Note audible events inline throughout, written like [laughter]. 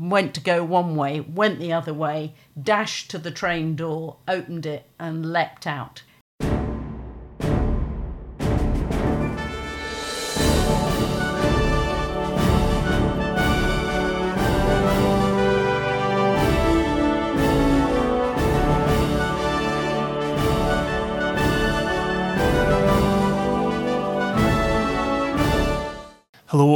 went to go one way, went the other way, dashed to the train door, opened it, and leapt out.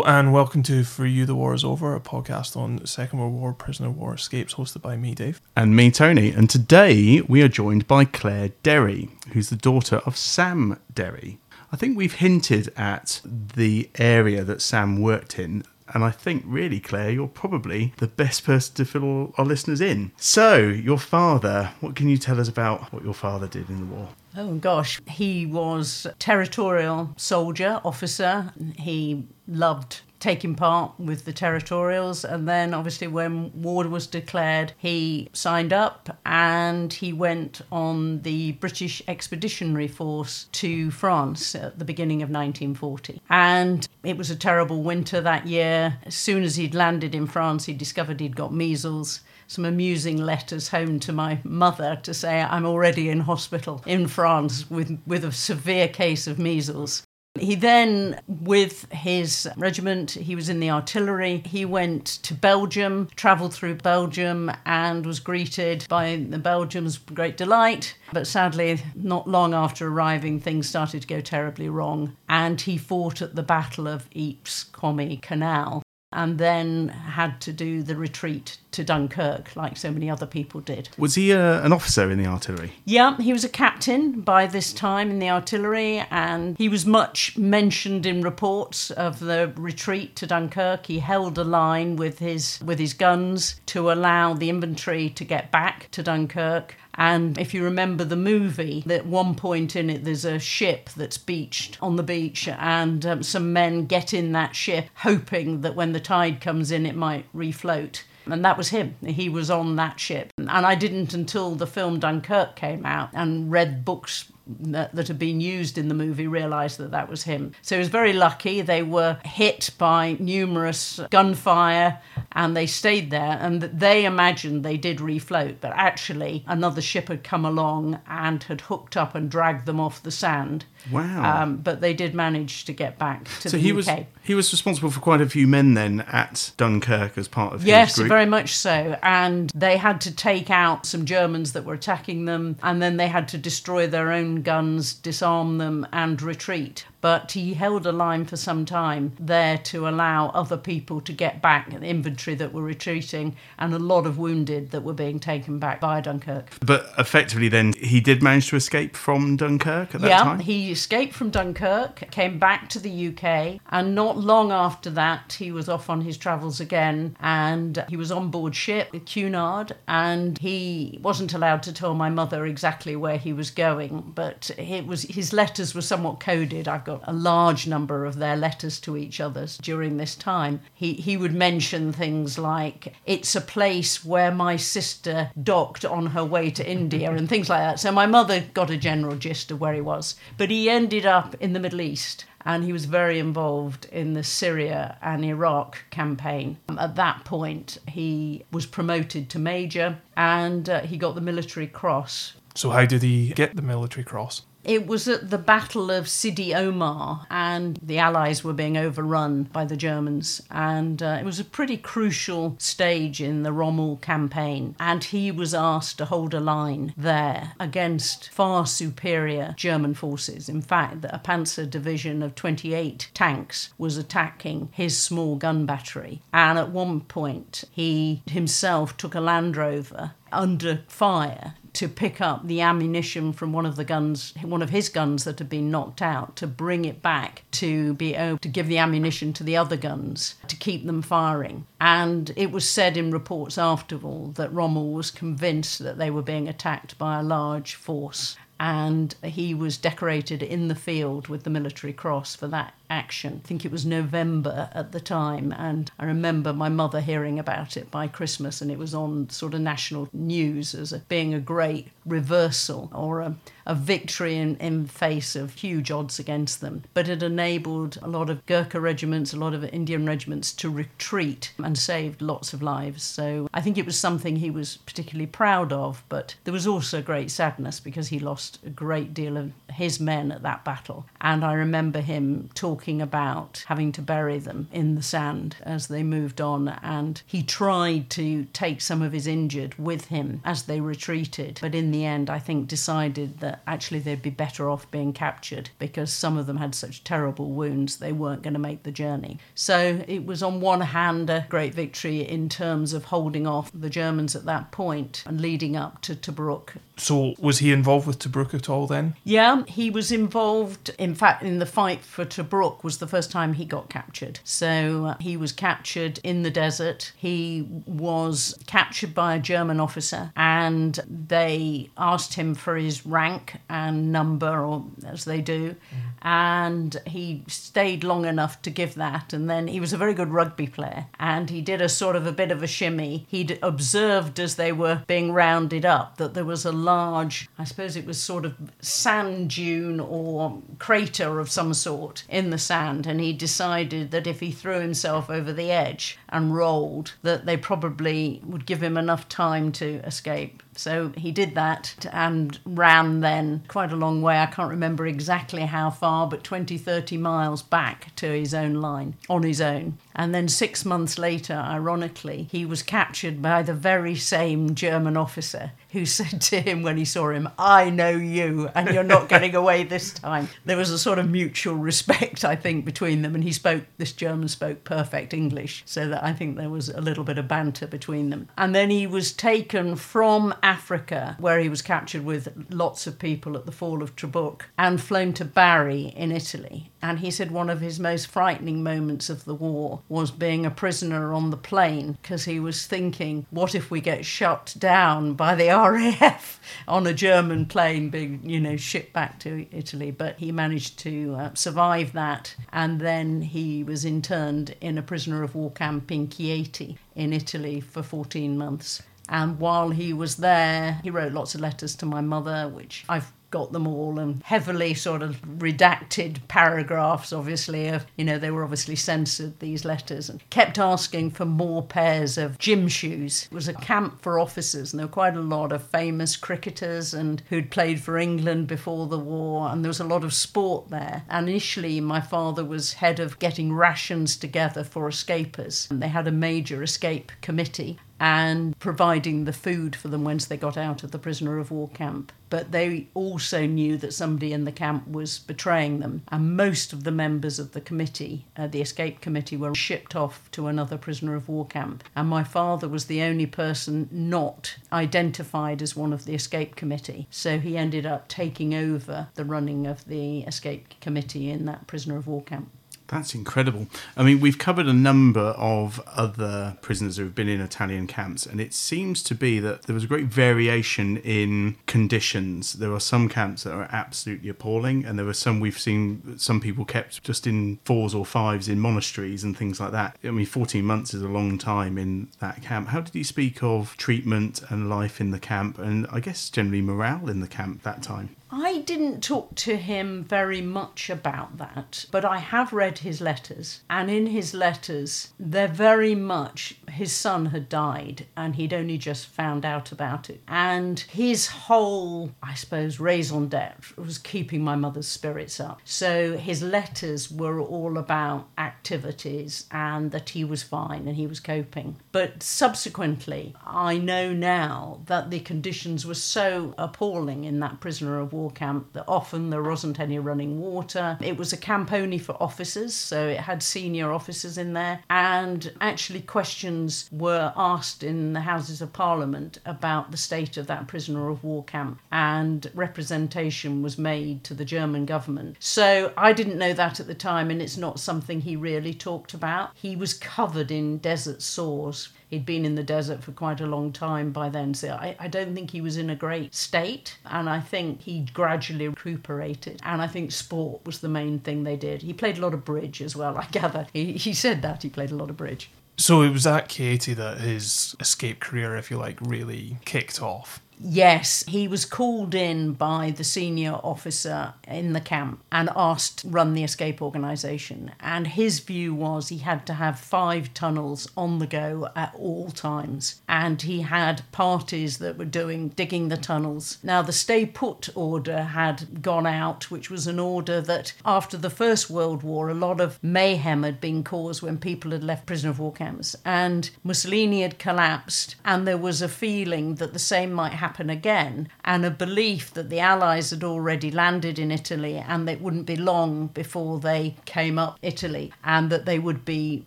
And welcome to For You the War is Over, a podcast on Second World War prisoner war escapes, hosted by me, Dave. And me, Tony. And today we are joined by Claire Derry, who's the daughter of Sam Derry. I think we've hinted at the area that Sam worked in. And I think, really, Claire, you're probably the best person to fill our listeners in. So, your father, what can you tell us about what your father did in the war? Oh gosh, he was territorial soldier, officer. He loved taking part with the territorials. And then obviously when war was declared he signed up and he went on the British Expeditionary Force to France at the beginning of 1940 and it was a terrible winter that year. As soon as he'd landed in France he discovered he'd got measles some amusing letters home to my mother to say I'm already in hospital in France with, with a severe case of measles. He then, with his regiment, he was in the artillery. He went to Belgium, travelled through Belgium, and was greeted by the Belgians' great delight. But sadly, not long after arriving, things started to go terribly wrong. And he fought at the Battle of Ypres Comines Canal and then had to do the retreat to Dunkirk, like so many other people did. Was he uh, an officer in the artillery? Yeah, he was a captain by this time in the artillery, and he was much mentioned in reports of the retreat to Dunkirk. He held a line with his with his guns to allow the infantry to get back to Dunkirk. And if you remember the movie, at one point in it, there's a ship that's beached on the beach, and um, some men get in that ship hoping that when the tide comes in, it might refloat. And that was him. He was on that ship. And I didn't until the film Dunkirk came out and read books that, that had been used in the movie realised that that was him. So he was very lucky. They were hit by numerous gunfire and they stayed there. And they imagined they did refloat, but actually another ship had come along and had hooked up and dragged them off the sand. Wow. Um, but they did manage to get back to so the he UK. was he was responsible for quite a few men then at Dunkirk as part of Yes, very much so. And they had to take out some Germans that were attacking them, and then they had to destroy their own guns, disarm them, and retreat. But he held a line for some time there to allow other people to get back the infantry that were retreating, and a lot of wounded that were being taken back by Dunkirk. But effectively, then he did manage to escape from Dunkirk at that yeah, time. he escaped from Dunkirk, came back to the UK, and not long after that, he was off on his travels again, and he was on board ship, the Cunard, and he wasn't allowed to tell my mother exactly where he was going, but it was his letters were somewhat coded. I've got a large number of their letters to each other during this time. He he would mention things like it's a place where my sister docked on her way to India and things like that. So my mother got a general gist of where he was, but he ended up in the Middle East and he was very involved in the Syria and Iraq campaign. Um, At that point, he was promoted to major and uh, he got the military cross. So, how did he get the military cross? It was at the Battle of Sidi Omar, and the Allies were being overrun by the Germans. And uh, it was a pretty crucial stage in the Rommel campaign. And he was asked to hold a line there against far superior German forces. In fact, a panzer division of 28 tanks was attacking his small gun battery. And at one point, he himself took a Land Rover under fire to pick up the ammunition from one of the guns, one of his guns that had been knocked out, to bring it back to be able to give the ammunition to the other guns to keep them firing. And it was said in reports after all that Rommel was convinced that they were being attacked by a large force. And he was decorated in the field with the military cross for that action. I think it was November at the time, and I remember my mother hearing about it by Christmas, and it was on sort of national news as a, being a great reversal or a, a victory in, in face of huge odds against them. But it enabled a lot of Gurkha regiments, a lot of Indian regiments to retreat and saved lots of lives. So I think it was something he was particularly proud of, but there was also great sadness because he lost a great deal of his men at that battle. And I remember him talking about having to bury them in the sand as they moved on. And he tried to take some of his injured with him as they retreated. But in the end, I think decided that actually they'd be better off being captured because some of them had such terrible wounds they weren't going to make the journey. So it was on one hand a great victory in terms of holding off the Germans at that point and leading up to Tobruk. So, was he involved with Tobruk at all then? Yeah, he was involved. In fact, in the fight for Tobruk was the first time he got captured. So uh, he was captured in the desert. He was captured by a German officer, and they asked him for his rank and number, or as they do, and he stayed long enough to give that. And then he was a very good rugby player, and he did a sort of a bit of a shimmy. He'd observed as they were being rounded up that there was a large, I suppose it was sort of sand dune or crater of some sort in the sand, and he decided that if he threw himself over the edge and rolled, that they probably would give him enough time to escape. So he did that and ran then quite a long way. I can't remember exactly how far, but 20, 30 miles back to his own line on his own. And then six months later, ironically, he was captured by the very same German officer who [laughs] said to him when he saw him, I know you, and you're not getting [laughs] away this time. There was a sort of mutual respect, I think, between them. And he spoke, this German spoke perfect English, so that I think there was a little bit of banter between them. And then he was taken from Africa, where he was captured with lots of people at the fall of Tobruk, and flown to Bari in Italy. And he said one of his most frightening moments of the war was being a prisoner on the plane because he was thinking, what if we get shot down by the [laughs] RAF on a German plane being, you know, shipped back to Italy? But he managed to uh, survive that. And then he was interned in a prisoner of war camp in Chieti in Italy for 14 months. And while he was there, he wrote lots of letters to my mother, which I've got them all and heavily sort of redacted paragraphs obviously of you know they were obviously censored these letters and kept asking for more pairs of gym shoes. It was a camp for officers and there were quite a lot of famous cricketers and who'd played for England before the war and there was a lot of sport there. And initially my father was head of getting rations together for escapers and they had a major escape committee and providing the food for them once they got out of the prisoner of war camp. But they also knew that somebody in the camp was betraying them, and most of the members of the committee, uh, the escape committee, were shipped off to another prisoner of war camp. And my father was the only person not identified as one of the escape committee, so he ended up taking over the running of the escape committee in that prisoner of war camp. That's incredible. I mean, we've covered a number of other prisoners who have been in Italian camps, and it seems to be that there was a great variation in conditions. There are some camps that are absolutely appalling, and there were some we've seen some people kept just in fours or fives in monasteries and things like that. I mean, 14 months is a long time in that camp. How did you speak of treatment and life in the camp, and I guess generally morale in the camp that time? I didn't talk to him very much about that, but I have read his letters, and in his letters, they're very much his son had died and he'd only just found out about it. And his whole, I suppose, raison d'etre was keeping my mother's spirits up. So his letters were all about activities and that he was fine and he was coping. But subsequently, I know now that the conditions were so appalling in that prisoner of war camp that often there wasn't any running water. It was a camp only for officers, so it had senior officers in there, and actually questions Were asked in the Houses of Parliament about the state of that prisoner of war camp, and representation was made to the German government. So I didn't know that at the time, and it's not something he really talked about. He was covered in desert sores he'd been in the desert for quite a long time by then, so I, I don't think he was in a great state. And I think he gradually recuperated. And I think sport was the main thing they did. He played a lot of bridge as well, I [laughs] gather. He, he said that he played a lot of bridge. So it was at Chieti that his escape career, if you like, really kicked off. Yes, he was called in by the senior officer in the camp and asked to run the escape organisation. And his view was he had to have five tunnels on the go at all times. And he had parties that were doing digging the tunnels. Now the stay put order had gone out, which was an order that after the First World War, a lot of mayhem had been caused when people had left prisoner of war camps. And Mussolini had collapsed, and there was a feeling that the same might happen happen again, and a belief that the Allies had already landed in Italy and it wouldn't be long before they came up Italy and that they would be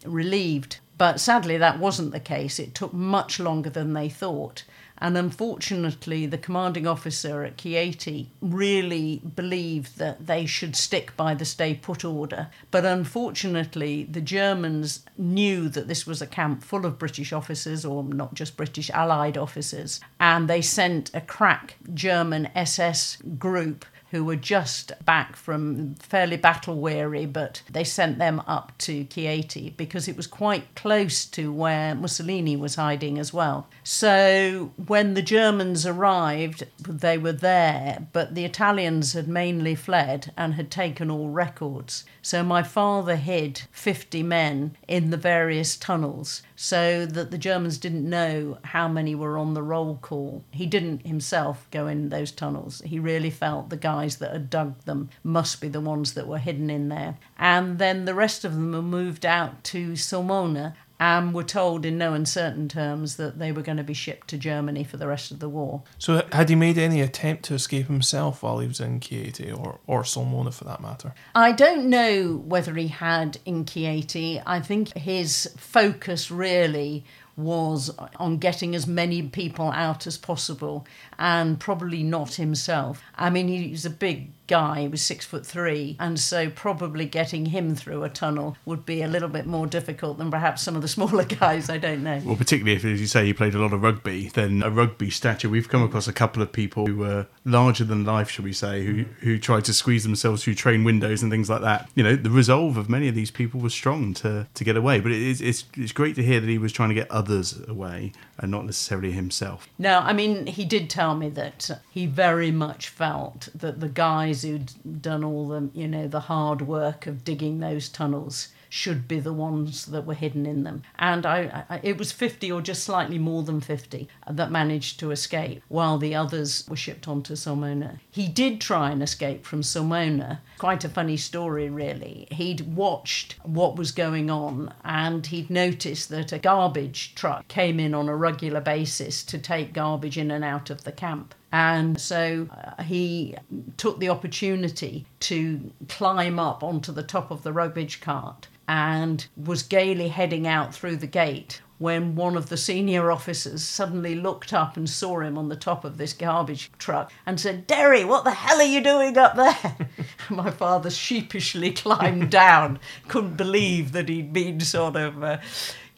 relieved. But sadly, that wasn't the case. It took much longer than they thought. And unfortunately, the commanding officer at Chieti really believed that they should stick by the stay put order. But unfortunately, the Germans knew that this was a camp full of British officers, or not just British, Allied officers, and they sent a crack German SS group who were just back from fairly battle weary, but they sent them up to Chieti because it was quite close to where Mussolini was hiding as well. So when the Germans arrived, they were there, but the Italians had mainly fled and had taken all records. So my father hid 50 men in the various tunnels so that the Germans didn't know how many were on the roll call. He didn't himself go in those tunnels. He really felt the guys that had dug them must be the ones that were hidden in there. And then the rest of them were moved out to Sulmona and were told in no uncertain terms that they were going to be shipped to Germany for the rest of the war. So, had he made any attempt to escape himself while he was in Chieti or, or Sulmona for that matter? I don't know whether he had in Chieti. I think his focus really was on getting as many people out as possible and probably not himself. I mean, he's a big guy, he was six foot three, and so probably getting him through a tunnel would be a little bit more difficult than perhaps some of the [laughs] smaller guys. I don't know. Well, particularly if, as you say, he played a lot of rugby, then a rugby stature. We've come across a couple of people who were larger than life, shall we say, who who tried to squeeze themselves through train windows and things like that. You know, the resolve of many of these people was strong to to get away. But it is it's it's great to hear that he was trying to get others away and not necessarily himself. No, I mean, he did tell me that he very much felt that the guys who'd done all the, you know, the hard work of digging those tunnels should be the ones that were hidden in them. And I, I, it was 50 or just slightly more than 50 that managed to escape, while the others were shipped on to Sulmona. He did try and escape from Sulmona. Quite a funny story, really. He'd watched what was going on and he'd noticed that a garbage truck came in on a regular basis to take garbage in and out of the camp. And so uh, he took the opportunity to climb up onto the top of the rubbish cart and was gaily heading out through the gate when one of the senior officers suddenly looked up and saw him on the top of this garbage truck and said, Derry, what the hell are you doing up there? [laughs] My father sheepishly [laughs] climbed down, couldn't believe that he'd been sort of. Uh,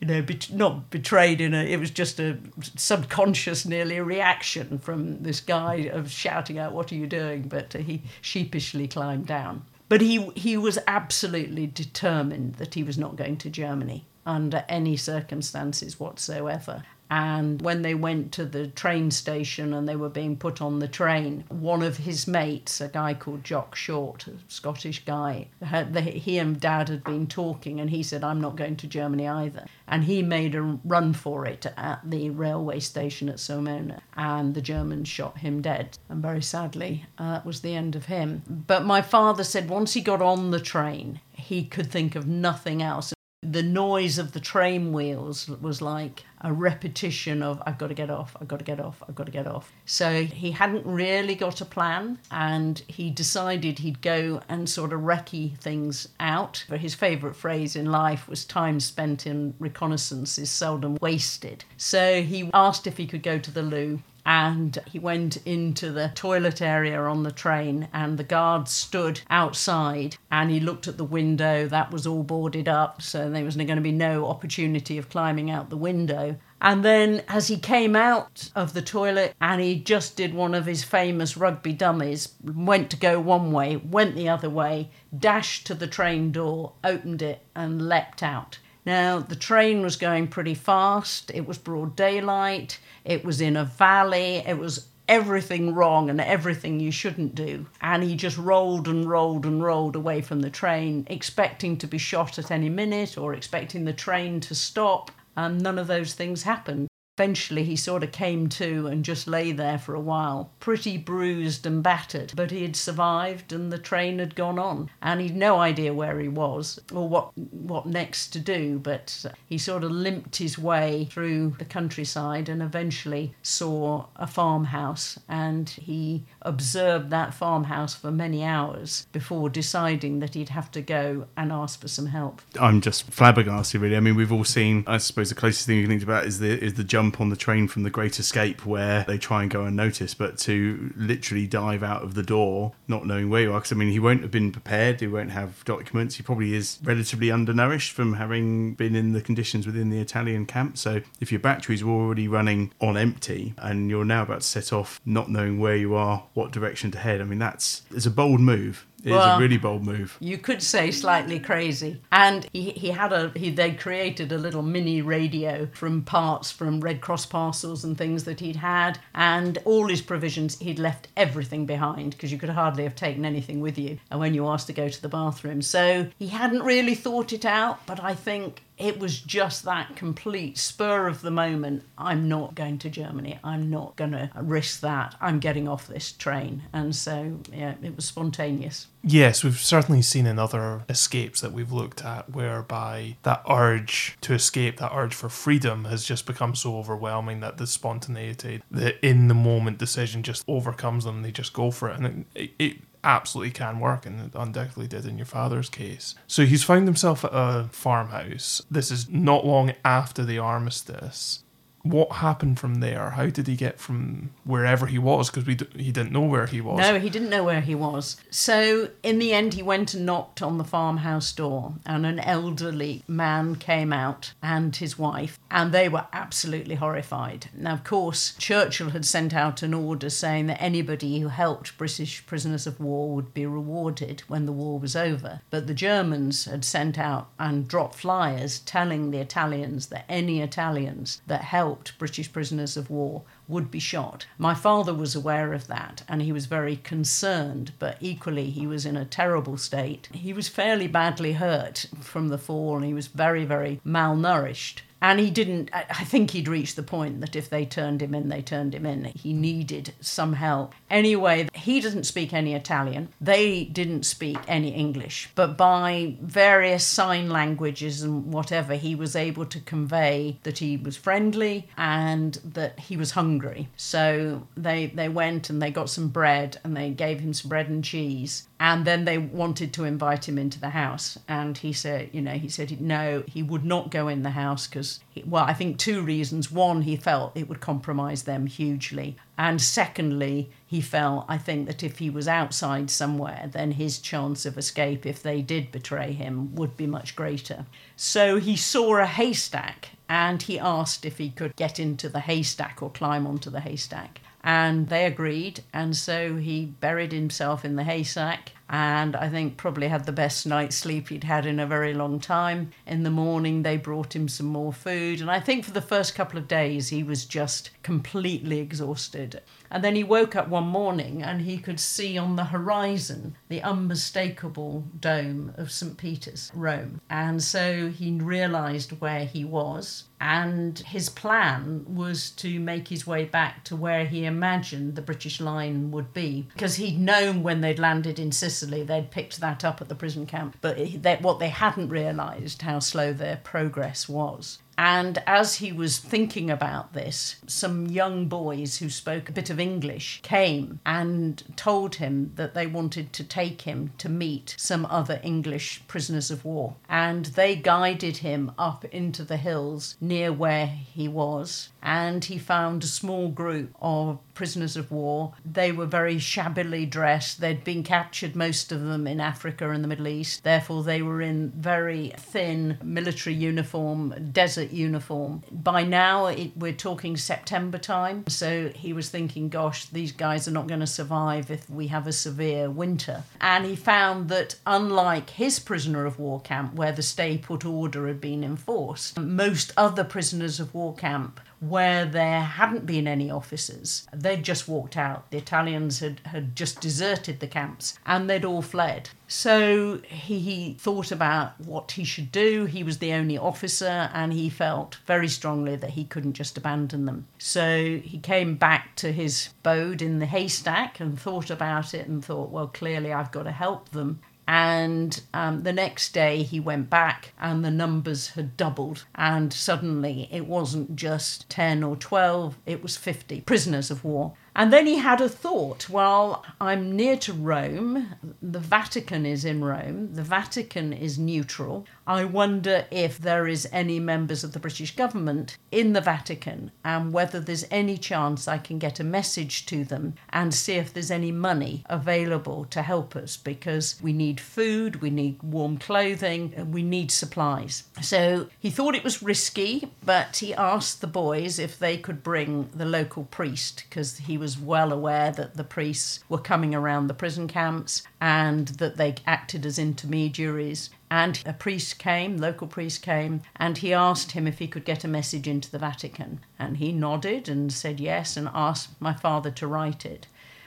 you know, be- not betrayed in a, it was just a subconscious, nearly a reaction from this guy of shouting out, What are you doing? But uh, he sheepishly climbed down. But he, he was absolutely determined that he was not going to Germany under any circumstances whatsoever. And when they went to the train station and they were being put on the train, one of his mates, a guy called Jock Short, a Scottish guy, had, he and Dad had been talking, and he said, I'm not going to Germany either. And he made a run for it at the railway station at Sulmona, and the Germans shot him dead. And very sadly, uh, that was the end of him. But my father said once he got on the train, he could think of nothing else. The noise of the train wheels was like a repetition of I've got to get off, I've got to get off, I've got to get off. So he hadn't really got a plan and he decided he'd go and sort of recce things out. But his favourite phrase in life was time spent in reconnaissance is seldom wasted. So he asked if he could go to the loo and he went into the toilet area on the train and the guard stood outside and he looked at the window. That was all boarded up so there was going to be no opportunity of climbing out the window. And then as he came out of the toilet and he just did one of his famous rugby dummies went to go one way went the other way dashed to the train door opened it and leapt out now, the train was going pretty fast. It was broad daylight. It was in a valley. It was everything wrong and everything you shouldn't do. And he just rolled and rolled and rolled away from the train, expecting to be shot at any minute or expecting the train to stop. And none of those things happened. Eventually, he sort of came to and just lay there for a while, pretty bruised and battered. But he had survived, and the train had gone on, and he'd no idea where he was or what what next to do. But uh, he sort of limped his way through the countryside, and eventually saw a farmhouse, and he observed that farmhouse for many hours before deciding that he'd have to go and ask for some help. I'm just flabbergasted, really. I mean, we've all seen. I suppose the closest thing you can think about is the is the jump on the train from the Great Escape where they try and go unnoticed, but to literally dive out of the door, not knowing where you are. Because I mean, he won't have been prepared. He won't have documents. He probably is relatively undernourished from having been in the conditions within the Italian camp. So if your batteries were already running on empty and you're now about to set off, not knowing where you are, what direction to head, I mean, that's it's a bold move. It's Well, a really bold move. You could say slightly crazy. And he, he had a he they created a little mini radio from parts from Red Cross parcels and things that he'd had and all his provisions he'd left everything behind because you could hardly have taken anything with you and when you asked to go to the bathroom. So he hadn't really thought it out, but I think it was just that complete spur of the moment. I'm not going to Germany. I'm not going to risk that. I'm getting off this train. And so, yeah, it was spontaneous. Yes, we've certainly seen in other escapes that we've looked at whereby that urge to escape, that urge for freedom has just become so overwhelming that the spontaneity, the in the moment decision just overcomes them. They just go for it. And it, it absolutely can work, and undoubtedly did in your father's case. So he's found himself at a farmhouse. This is not long after the armistice. What happened from there? How did he get from wherever he was? Because we d- he didn't know where he was. No, he didn't know where he was. So, in the end, he went and knocked on the farmhouse door, and an elderly man came out and his wife, and they were absolutely horrified. Now, of course, Churchill had sent out an order saying that anybody who helped British prisoners of war would be rewarded when the war was over. But the Germans had sent out and dropped flyers telling the Italians that any Italians that helped British prisoners of war would be shot. My father was aware of that and he was very concerned, but equally he was in a terrible state. He was fairly badly hurt from the fall and he was very, very malnourished. And he didn't, I think he'd reached the point that if they turned him in, they turned him in. He needed some help. Anyway, he doesn't speak any Italian. They didn't speak any English. But by various sign languages and whatever, he was able to convey that he was friendly and that he was hungry. So they, they went and they got some bread and they gave him some bread and cheese. And then they wanted to invite him into the house. And he said, you know, he said no, he would not go in the house because, well, I think two reasons. One, he felt it would compromise them hugely. And secondly, he felt, I think, that if he was outside somewhere, then his chance of escape, if they did betray him, would be much greater. So he saw a haystack and he asked if he could get into the haystack or climb onto the haystack and they agreed and so he buried himself in the haystack and i think probably had the best night's sleep he'd had in a very long time in the morning they brought him some more food and i think for the first couple of days he was just completely exhausted and then he woke up one morning and he could see on the horizon the unmistakable dome of St. Peter's, Rome. And so he realized where he was. And his plan was to make his way back to where he imagined the British line would be. Because he'd known when they'd landed in Sicily They'd picked that up at the prison camp, but they, what they hadn't realised how slow their progress was. And as he was thinking about this, some young boys who spoke a bit of English came and told him that they wanted to take him to meet some other English prisoners of war. And they guided him up into the hills near where he was. And he found a small group of prisoners of war. They were very shabbily dressed. They'd been captured, most of them, in Africa and the Middle East. Therefore, they were in very thin military uniform, desert uniform. By now, it, we're talking September time. So he was thinking, gosh, these guys are not going to survive if we have a severe winter. And he found that, unlike his prisoner of war camp, where the stay put order had been enforced, most other prisoners of war camp where there hadn't been any officers. They'd just walked out. The Italians had, had just deserted the camps and they'd all fled. So he, he thought about what he should do. He was the only officer and he felt very strongly that he couldn't just abandon them. So he came back to his abode in the haystack and thought about it and thought, well, clearly I've got to help them. And um, the next day he went back and the numbers had doubled. And suddenly it wasn't just 10 or 12, it was 50 prisoners of war. And then he had a thought well, I'm near to Rome, the Vatican is in Rome, the Vatican is neutral. I wonder if there is any members of the British government in the Vatican and whether there's any chance I can get a message to them and see if there's any money available to help us because we need food, we need warm clothing, we need supplies. So he thought it was risky, but he asked the boys if they could bring the local priest because he was well aware that the priests were coming around the prison camps and that they acted as intermediaries. And a priest came, local priest came, and he asked him if he could get a message into the Vatican. And he nodded and said yes and asked my father to write it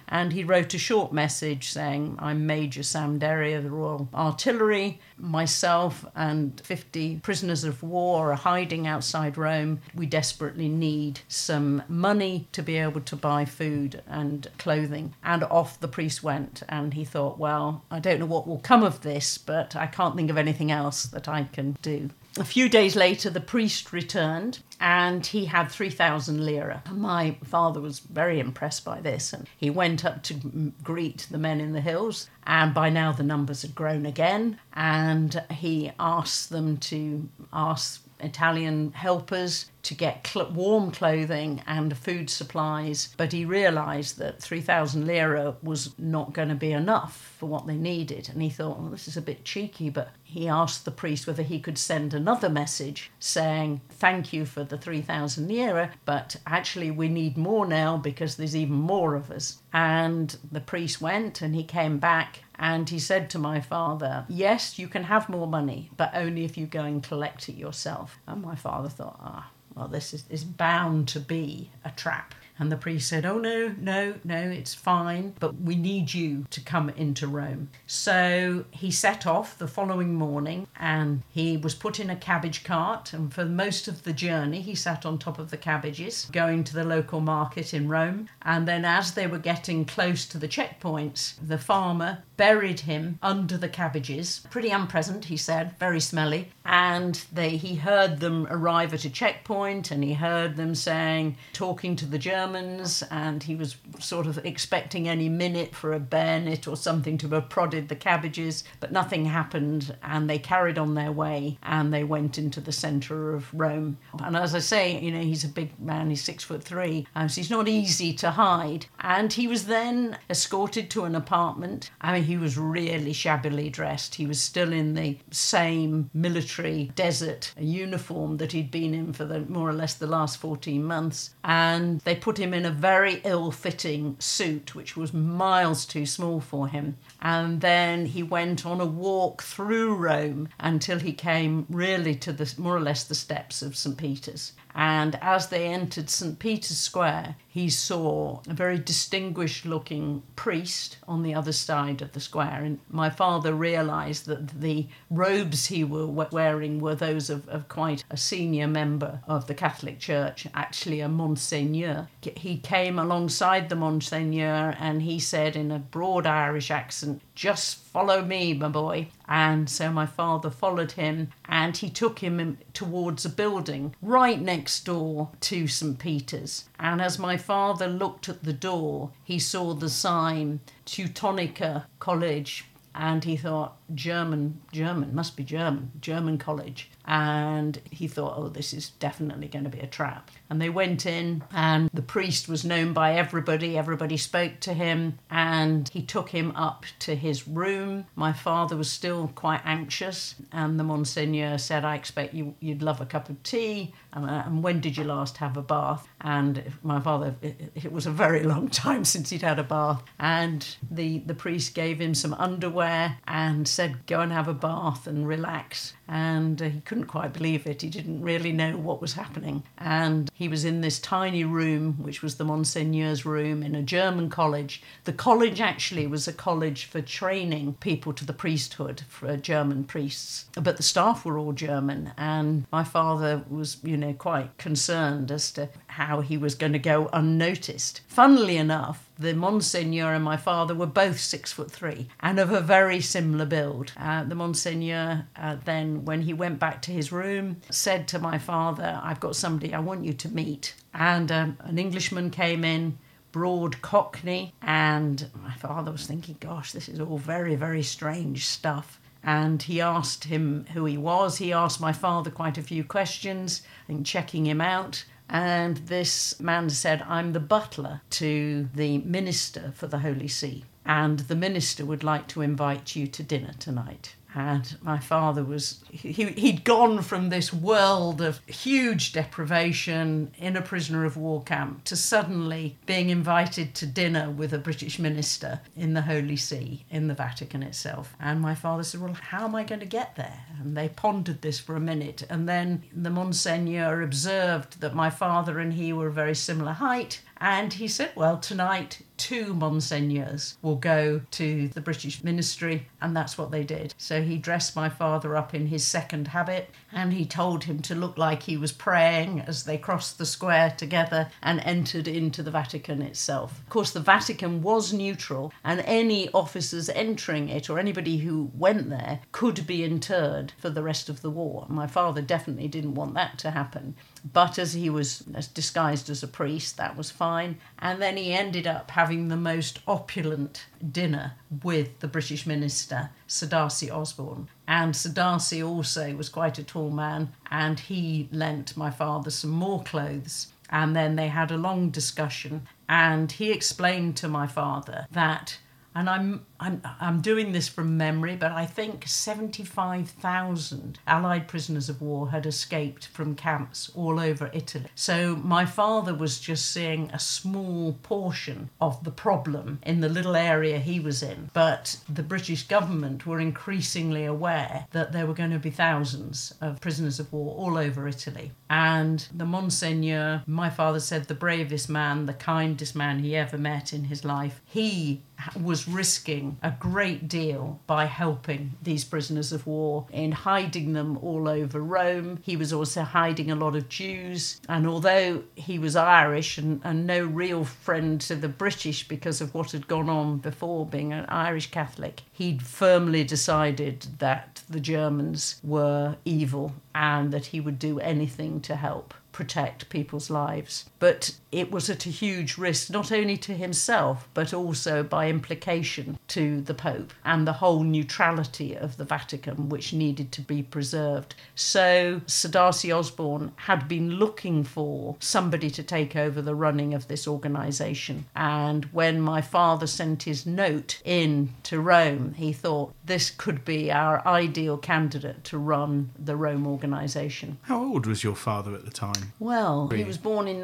and he wrote a short message saying, I'm Major Sam Derry of the Royal Artillery. Myself and 50 prisoners of war are hiding outside Rome. We desperately need some money to be able to buy food and clothing. And off the priest went, and he thought, well, I don't know what will come of this, but I can't think of anything else that I can do. A few days later, the priest returned and he had 3,000 lira. My father was very impressed by this and he went up to greet the men in the hills. And by now, the numbers had grown again. And he asked them to ask Italian helpers to get cl- warm clothing and food supplies, but he realised that 3,000 lira was not going to be enough for what they needed. And he thought, well, this is a bit cheeky, but he asked the priest whether he could send another message saying, Thank you for the 3,000 lira, but actually we need more now because there's even more of us. And the priest went and he came back and he said to my father, Yes, you can have more money, but only if you go and collect it yourself. And my father thought, Ah, well, this is, is bound to be a trap. And the priest said, Oh, no, no, no, it's fine, but we need you to come into Rome. So he set off the following morning and he was put in a cabbage cart. And for most of the journey, he sat on top of the cabbages, going to the local market in Rome. And then, as they were getting close to the checkpoints, the farmer buried him under the cabbages. Pretty unpleasant, he said, very smelly. And they, he heard them arrive at a checkpoint and he heard them saying, talking to the Germans, and he was sort of expecting any minute for a bayonet or something to have prodded the cabbages, but nothing happened, and they carried on their way and they went into the centre of Rome. And as I say, you know, he's a big man, he's six foot three, um, so he's not easy to hide. And he was then escorted to an apartment. I mean, he was really shabbily dressed. He was still in the same military desert uniform that he'd been in for the more or less the last 14 months. And they put him in a very ill fitting suit, which was miles too small for him. And then he went on a walk through Rome until he came really to the more or less the steps of St. Peter's. And as they entered St. Peter's Square, he saw a very distinguished looking priest on the other side of the square. And my father realized that the robes he was wearing were those of, of quite a senior member of the Catholic Church, actually a Monsignor. He came alongside the Monsignor and he said in a broad Irish accent, just follow me, my boy. And so my father followed him and he took him towards a building right next door to St. Peter's. And as my father looked at the door, he saw the sign Teutonica College and he thought German, German must be German, German college and he thought, oh, this is definitely going to be a trap. And they went in, and the priest was known by everybody. Everybody spoke to him, and he took him up to his room. My father was still quite anxious, and the Monsignor said, I expect you, you'd love a cup of tea. And, uh, and when did you last have a bath? And my father, it, it was a very [laughs] long time since he'd had a bath. And the, the priest gave him some underwear and said, go and have a bath and relax. And uh, he couldn't quite believe it. He didn't really know what was happening. And he was in this tiny room, which was the Monsignor's room in a German college. The college actually was a college for training people to the priesthood for German priests. But the staff were all German. And my father was, you know, quite concerned as to how he was going to go unnoticed. Funnily enough, the Monsignor and my father were both six foot three and of a very similar build. Uh, the Monsignor uh, then, when he went back to his room, said to my father, I've got somebody I want you to meet. And um, an Englishman came in, broad cockney, and my father was thinking, gosh, this is all very, very strange stuff and he asked him who he was. He asked my father quite a few questions and checking him out. And this man said, I'm the butler to the minister for the Holy See, and the minister would like to invite you to dinner tonight. And my father was, he, he'd gone from this world of huge deprivation in a prisoner of war camp to suddenly being invited to dinner with a British minister in the Holy See, in the Vatican itself. And my father said, Well, how am I going to get there? And they pondered this for a minute. And then the Monsignor observed that my father and he were a very similar height and he said, Well, tonight, two Monsignors will go to the British ministry. And that's what they did. So he dressed my father up in his second habit and he told him to look like he was praying as they crossed the square together and entered into the Vatican itself. Of course, the Vatican was neutral, and any officers entering it or anybody who went there could be interred for the rest of the war. My father definitely didn't want that to happen. But as he was disguised as a priest, that was fine. And then he ended up having the most opulent dinner with the British minister, Sir D'Arcy Osborne. And Sir D'Arcy also was quite a tall man, and he lent my father some more clothes. And then they had a long discussion, and he explained to my father that and I'm I'm I'm doing this from memory, but I think 75,000 Allied prisoners of war had escaped from camps all over Italy. So my father was just seeing a small portion of the problem in the little area he was in, but the British government were increasingly aware that there were going to be thousands of prisoners of war all over Italy. And the Monsignor, my father said, the bravest man, the kindest man he ever met in his life, he was risking a great deal by helping these prisoners of war in hiding them all over Rome. He was also hiding a lot of Jews. And although he was Irish and, and no real friend to the British because of what had gone on before being an Irish Catholic, he'd firmly decided that the Germans were evil and that he would do anything to help protect people's lives. But it was at a huge risk, not only to himself, but also by implication to the Pope and the whole neutrality of the Vatican, which needed to be preserved. So Sir D'Arcy Osborne had been looking for somebody to take over the running of this organisation. And when my father sent his note in to Rome, he thought this could be our ideal candidate to run the Rome organisation. How old was your father at the time? Well, he was born in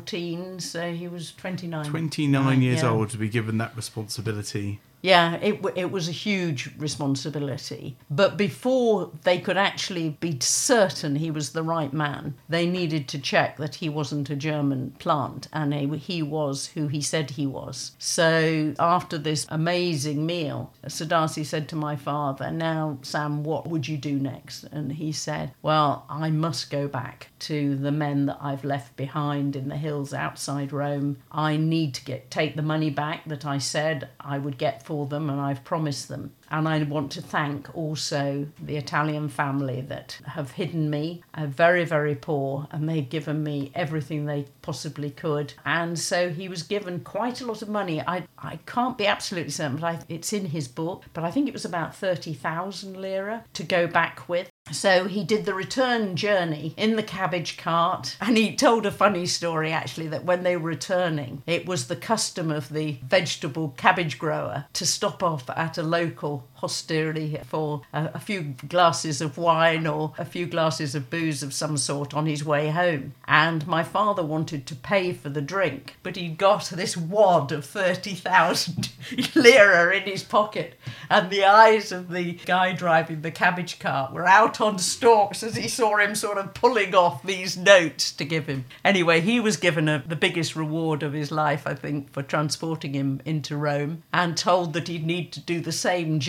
1914, so he was 29. 29 years yeah. old to be given that responsibility. Yeah, it, it was a huge responsibility. But before they could actually be certain he was the right man, they needed to check that he wasn't a German plant and he was who he said he was. So after this amazing meal, D'Arcy said to my father, Now, Sam, what would you do next? And he said, Well, I must go back to the men that I've left behind in the hills outside Rome. I need to get take the money back that I said I would get for them and I've promised them. And I want to thank also the Italian family that have hidden me. I'm very, very poor, and they've given me everything they possibly could. And so he was given quite a lot of money. I, I can't be absolutely certain, but I, it's in his book. But I think it was about 30,000 lira to go back with. So he did the return journey in the cabbage cart, and he told a funny story actually that when they were returning, it was the custom of the vegetable cabbage grower to stop off at a local all hostelry for a, a, few glasses of wine or a few glasses of booze of some sort on his way home. And my father wanted to pay for the drink, but he'd got this wad of 30,000 [laughs] lira in his pocket, and the eyes of the guy driving the cabbage cart were out on stalks as he saw him sort of pulling off these notes to give him. Anyway, he was given a, the biggest reward of his life, I think, for transporting him into Rome and told that he'd need to do the same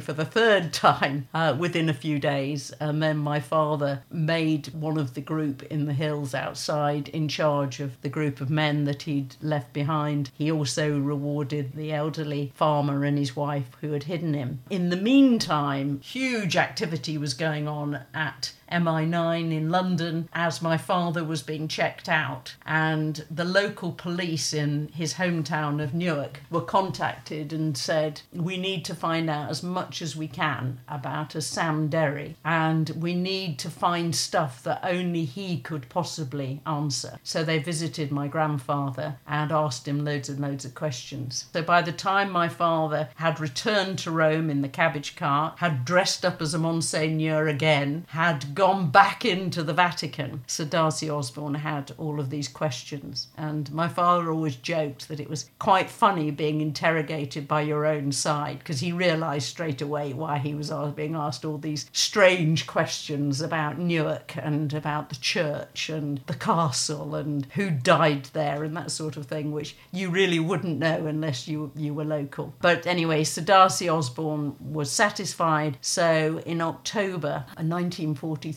for the third [laughs] time uh, within a few days. And then my father made one of the group in the hills outside in charge of the group of men that he'd left behind. He also rewarded the elderly farmer and his wife who had hidden him. In the meantime, huge activity was going on at MI9 in London as my father was being checked out. And the local police in his hometown of Newark were contacted and said, We need to find out as much as we can about a Sam Derry, and we need to find stuff that only he could possibly answer. So they visited my grandfather and asked him loads and loads of questions. So by the time my father had returned to Rome in the cabbage cart, had dressed up as a Monsignor again, had gone back into the Vatican, Sir D'Arcy Osborne had all of these questions. And my father always joked that it was quite funny being interrogated by your own side because he realised straight away why he was being asked all these strange questions about Newark and about the church and the castle and who died there and that sort of thing, which you really wouldn't know unless you, you were local. But anyway, Sir D'Arcy Osborne was satisfied. So in October 1940,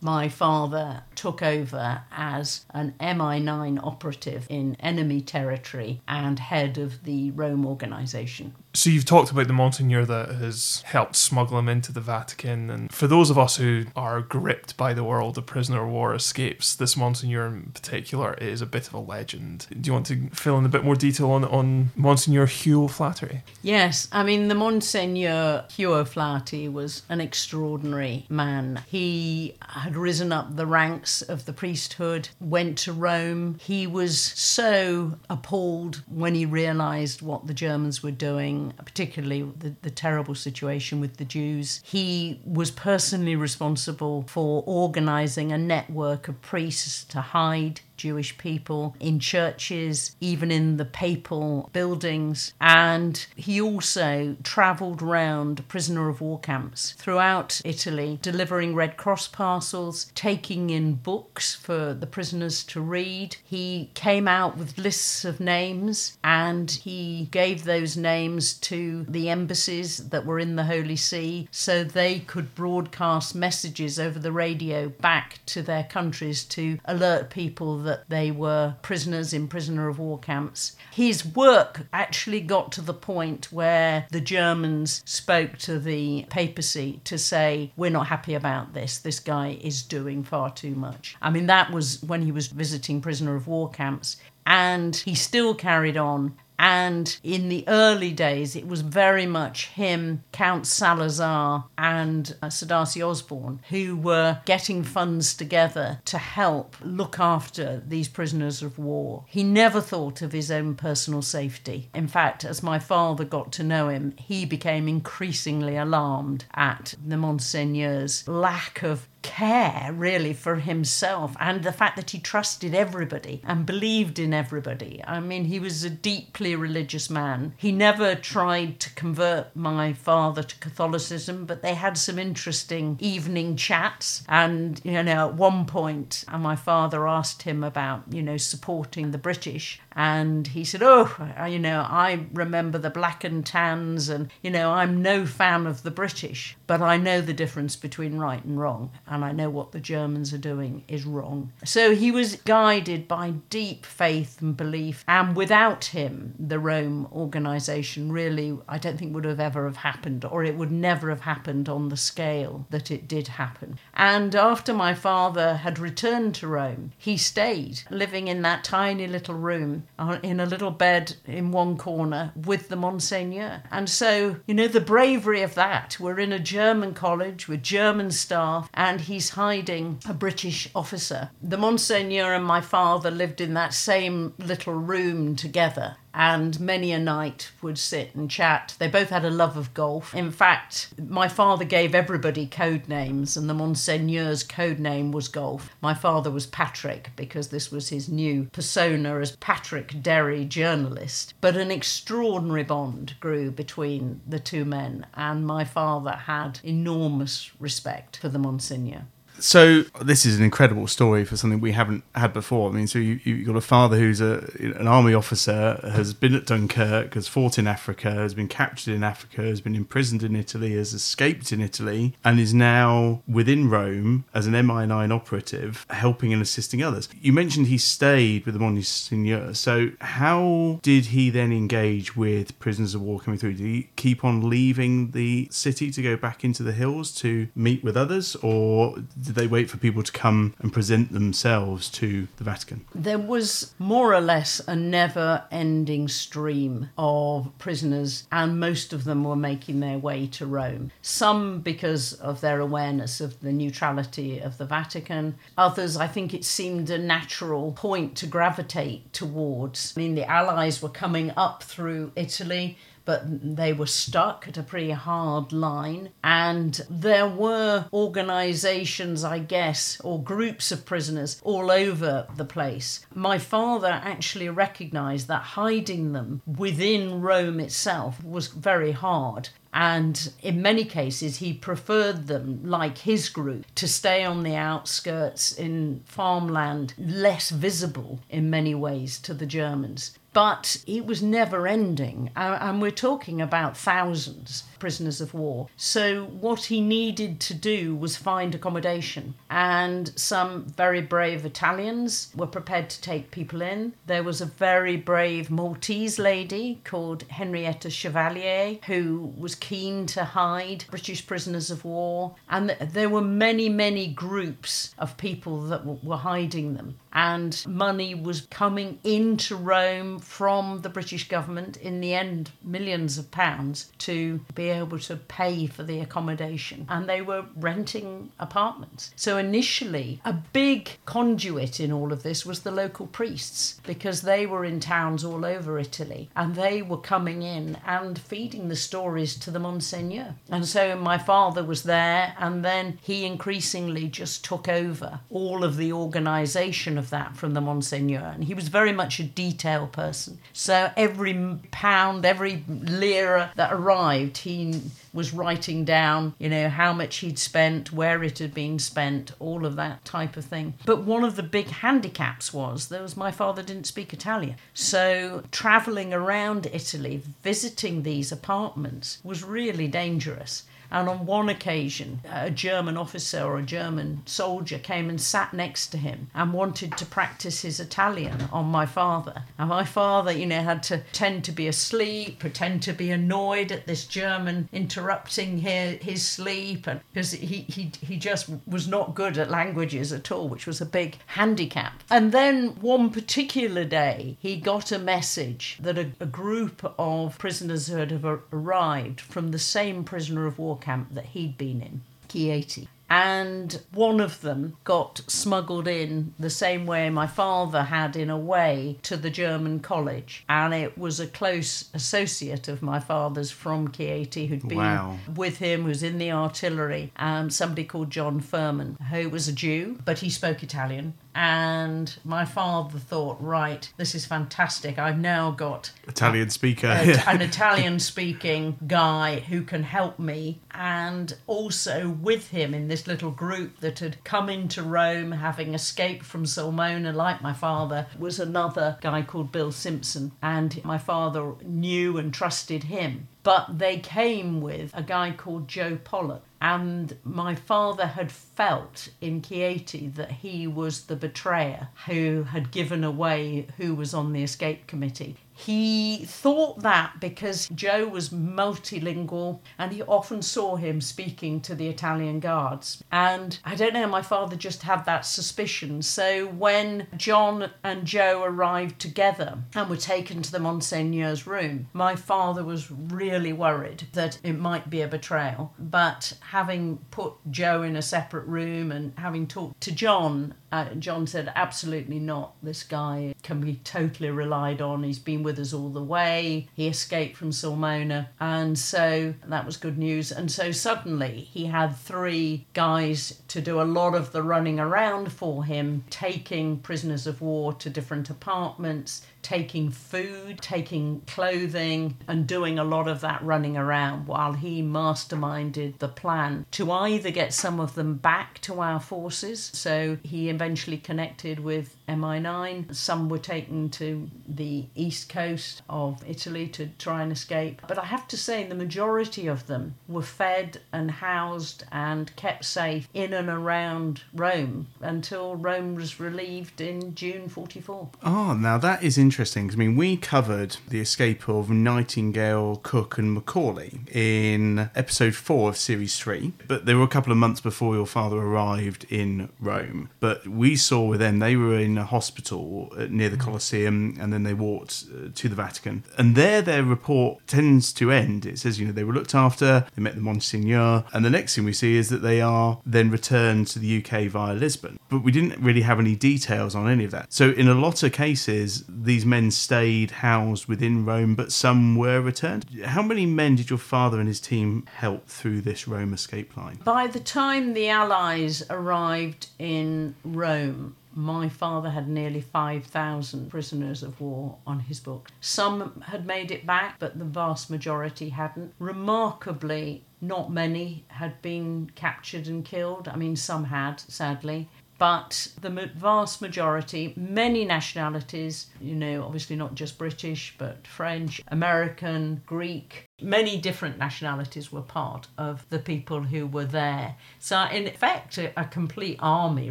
my father took over as an MI9 operative in enemy territory and head of the Rome organization. So you've talked about the Monsignor that has helped smuggle him into the Vatican, and for those of us who are gripped by the world of prisoner of war escapes, this Monsignor in particular is a bit of a legend. Do you want to fill in a bit more detail on on Monsignor Hugh O'Flaherty? Yes, I mean the Monsignor Hugh O'Flaherty was an extraordinary man. He had risen up the ranks of the priesthood, went to Rome. He was so appalled when he realised what the Germans were doing particularly the, the terrible situation with the Jews. He was personally responsible for organising a network of priests to hide Jewish people in churches, even in the papal buildings. And he also travelled round prisoner of war camps throughout Italy, delivering Red Cross parcels, taking in books for the prisoners to read. He came out with lists of names and he gave those names to the embassies that were in the Holy See so they could broadcast messages over the radio back to their countries to alert people that that they were prisoners in prisoner of war camps. His work actually got to the point where the Germans spoke to the papacy to say, We're not happy about this. This guy is doing far too much. I mean, that was when he was visiting prisoner of war camps. And he still carried on and in the early days, it was very much him, Count Salazar, and uh, D'Arcy Osborne who were getting funds together to help look after these prisoners of war. He never thought of his own personal safety. In fact, as my father got to know him, he became increasingly alarmed at the Monsignor's lack of care really for himself and the fact that he trusted everybody and believed in everybody. I mean, he was a deeply religious man. He never tried to convert my father to Catholicism, but they had some interesting evening chats. And, you know, at one point, uh, my father asked him about, you know, supporting the British. And he said, Oh, you know, I remember the black and tans, and, you know, I'm no fan of the British, but I know the difference between right and wrong and I know what the Germans are doing is wrong. So he was guided by deep faith and belief, and without him, the Rome organization really, I don't think would have ever have happened, or it would never have happened on the scale that it did happen. And after my father had returned to Rome, he stayed living in that tiny little room uh, in a little bed in one corner with the Monsignor. And so, you know, the bravery of that. We're in a German college with German staff, and he's hiding a British officer. The Monsignor and my father lived in that same little room together and many a night would sit and chat. They both had a love of golf. In fact, my father gave everybody code names, and the Monsignor's code name was Golf. My father was Patrick because this was his new persona as Patrick Derry, journalist. But an extraordinary bond grew between the two men, and my father had enormous respect for the Monsignor. So this is an incredible story for something we haven't had before. I mean, so you, you've got a father who's a, an army officer, has been at Dunkirk, has fought in Africa, has been captured in Africa, has been imprisoned in Italy, has escaped in Italy, and is now within Rome as an MI9 operative, helping and assisting others. You mentioned he stayed with the Monsignor. So how did he then engage with prisoners of war coming through? Did he keep on leaving the city to go back into the hills to meet with others, or did they wait for people to come and present themselves to the Vatican? There was more or less a never ending stream of prisoners, and most of them were making their way to Rome. Some because of their awareness of the neutrality of the Vatican, others, I think it seemed a natural point to gravitate towards. I mean, the Allies were coming up through Italy but they were stuck at a pretty hard line. And there were organizations, I guess, or groups of prisoners all over the place. My father actually recognized that hiding them within Rome itself was very hard. And in many cases, he preferred them, like his group, to stay on the outskirts in farmland, less visible in many ways to the Germans but it was never ending. And we're talking about thousands prisoners of war. So, what he needed to do was find accommodation. And some very brave Italians were prepared to take people in. There was a very brave Maltese lady called Henrietta Chevalier who was keen to hide British prisoners of war. And there were many, many groups of people that were hiding them. And money was coming into Rome from the British government, in the end, millions of pounds, to be able to pay for the accommodation and they were renting apartments. So initially, a big conduit in all of this was the local priests because they were in towns all over Italy and they were coming in and feeding the stories to the Monsignor. And so my father was there and then he increasingly just took over all of the organization of that from the Monsignor and he was very much a detail person. So every pound, every lira that arrived, he was writing down, you know, how much he'd spent, where it had been spent, all of that type of thing. But one of the big handicaps was there was my father didn't speak Italian. So traveling around Italy, visiting these apartments was really dangerous. And on one occasion, a German officer or a German soldier came and sat next to him and wanted to practice his Italian on my father. And my father, you know, had to pretend to be asleep, pretend to be annoyed at this German interrupting his, his sleep, and because he, he, he just was not good at languages at all, which was a big handicap. And then one particular day, he got a message that a, a group of prisoners had arrived from the same prisoner of war camp that he'd been in, Chieti and one of them got smuggled in the same way my father had in a way to the German college. And it was a close associate of my father's from Chieti who'd been wow. with him who's in the artillery um, somebody called John Furman who was a Jew but he spoke Italian and my father thought, right, this is fantastic. I've now got Italian speaker, a, [laughs] an Italian speaking guy who can help me, and also with him in this little group that had come into Rome, having escaped from Sulmona, like my father, was another guy called Bill Simpson, and my father knew and trusted him. But they came with a guy called Joe Pollak. And my father had felt in Chieti that he was the betrayer who had given away who was on the escape committee. He thought that because Joe was multilingual and he often saw him speaking to the Italian guards. And I don't know, my father just had that suspicion. So when John and Joe arrived together and were taken to the Monsignor's room, my father was really worried that it might be a betrayal. But having put Joe in a separate room and having talked to John, uh, John said, absolutely not. This guy can be totally relied on. He's been with us all the way. He escaped from Sulmona. And so that was good news. And so suddenly he had three guys to do a lot of the running around for him, taking prisoners of war to different apartments, taking food, taking clothing, and doing a lot of that running around while he masterminded the plan to either get some of them back to our forces. So he eventually connected with MI9. Some were taken to the east coast of Italy to try and escape. But I have to say, the majority of them were fed and housed and kept safe in and around Rome until Rome was relieved in June 44. Oh, now that is interesting. 'Cause, I mean, we covered the escape of Nightingale, Cook, and Macaulay in episode four of series three, but they were a couple of months before your father arrived in Rome. But we saw with them, they were in a hospital uh, near the Colosseum and then they walked uh, to the Vatican. And there, their report tends to end. It says, you know, they were looked after, they met the Monsignor, and the next thing we see is that they are then returned to the UK via Lisbon. But we didn't really have any details on any of that. So, in a lot of cases, these men stayed housed within Rome, but some were returned. How many men did your father and his team help through this Rome escape line? By the time the Allies arrived in Rome, my father had nearly 5,000 prisoners of war on his books. Some had made it back, but the vast majority hadn't. Remarkably, not many had been captured and killed. I mean, some had, sadly. But the vast majority, many nationalities, you know, obviously not just British, but French, American, Greek, many different nationalities were part of the people who were there. So, in effect, a, a complete army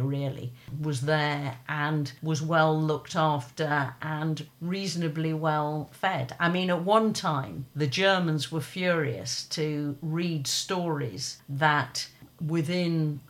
really was there and was well looked after and reasonably well fed. I mean, at one time, the Germans were furious to read stories that within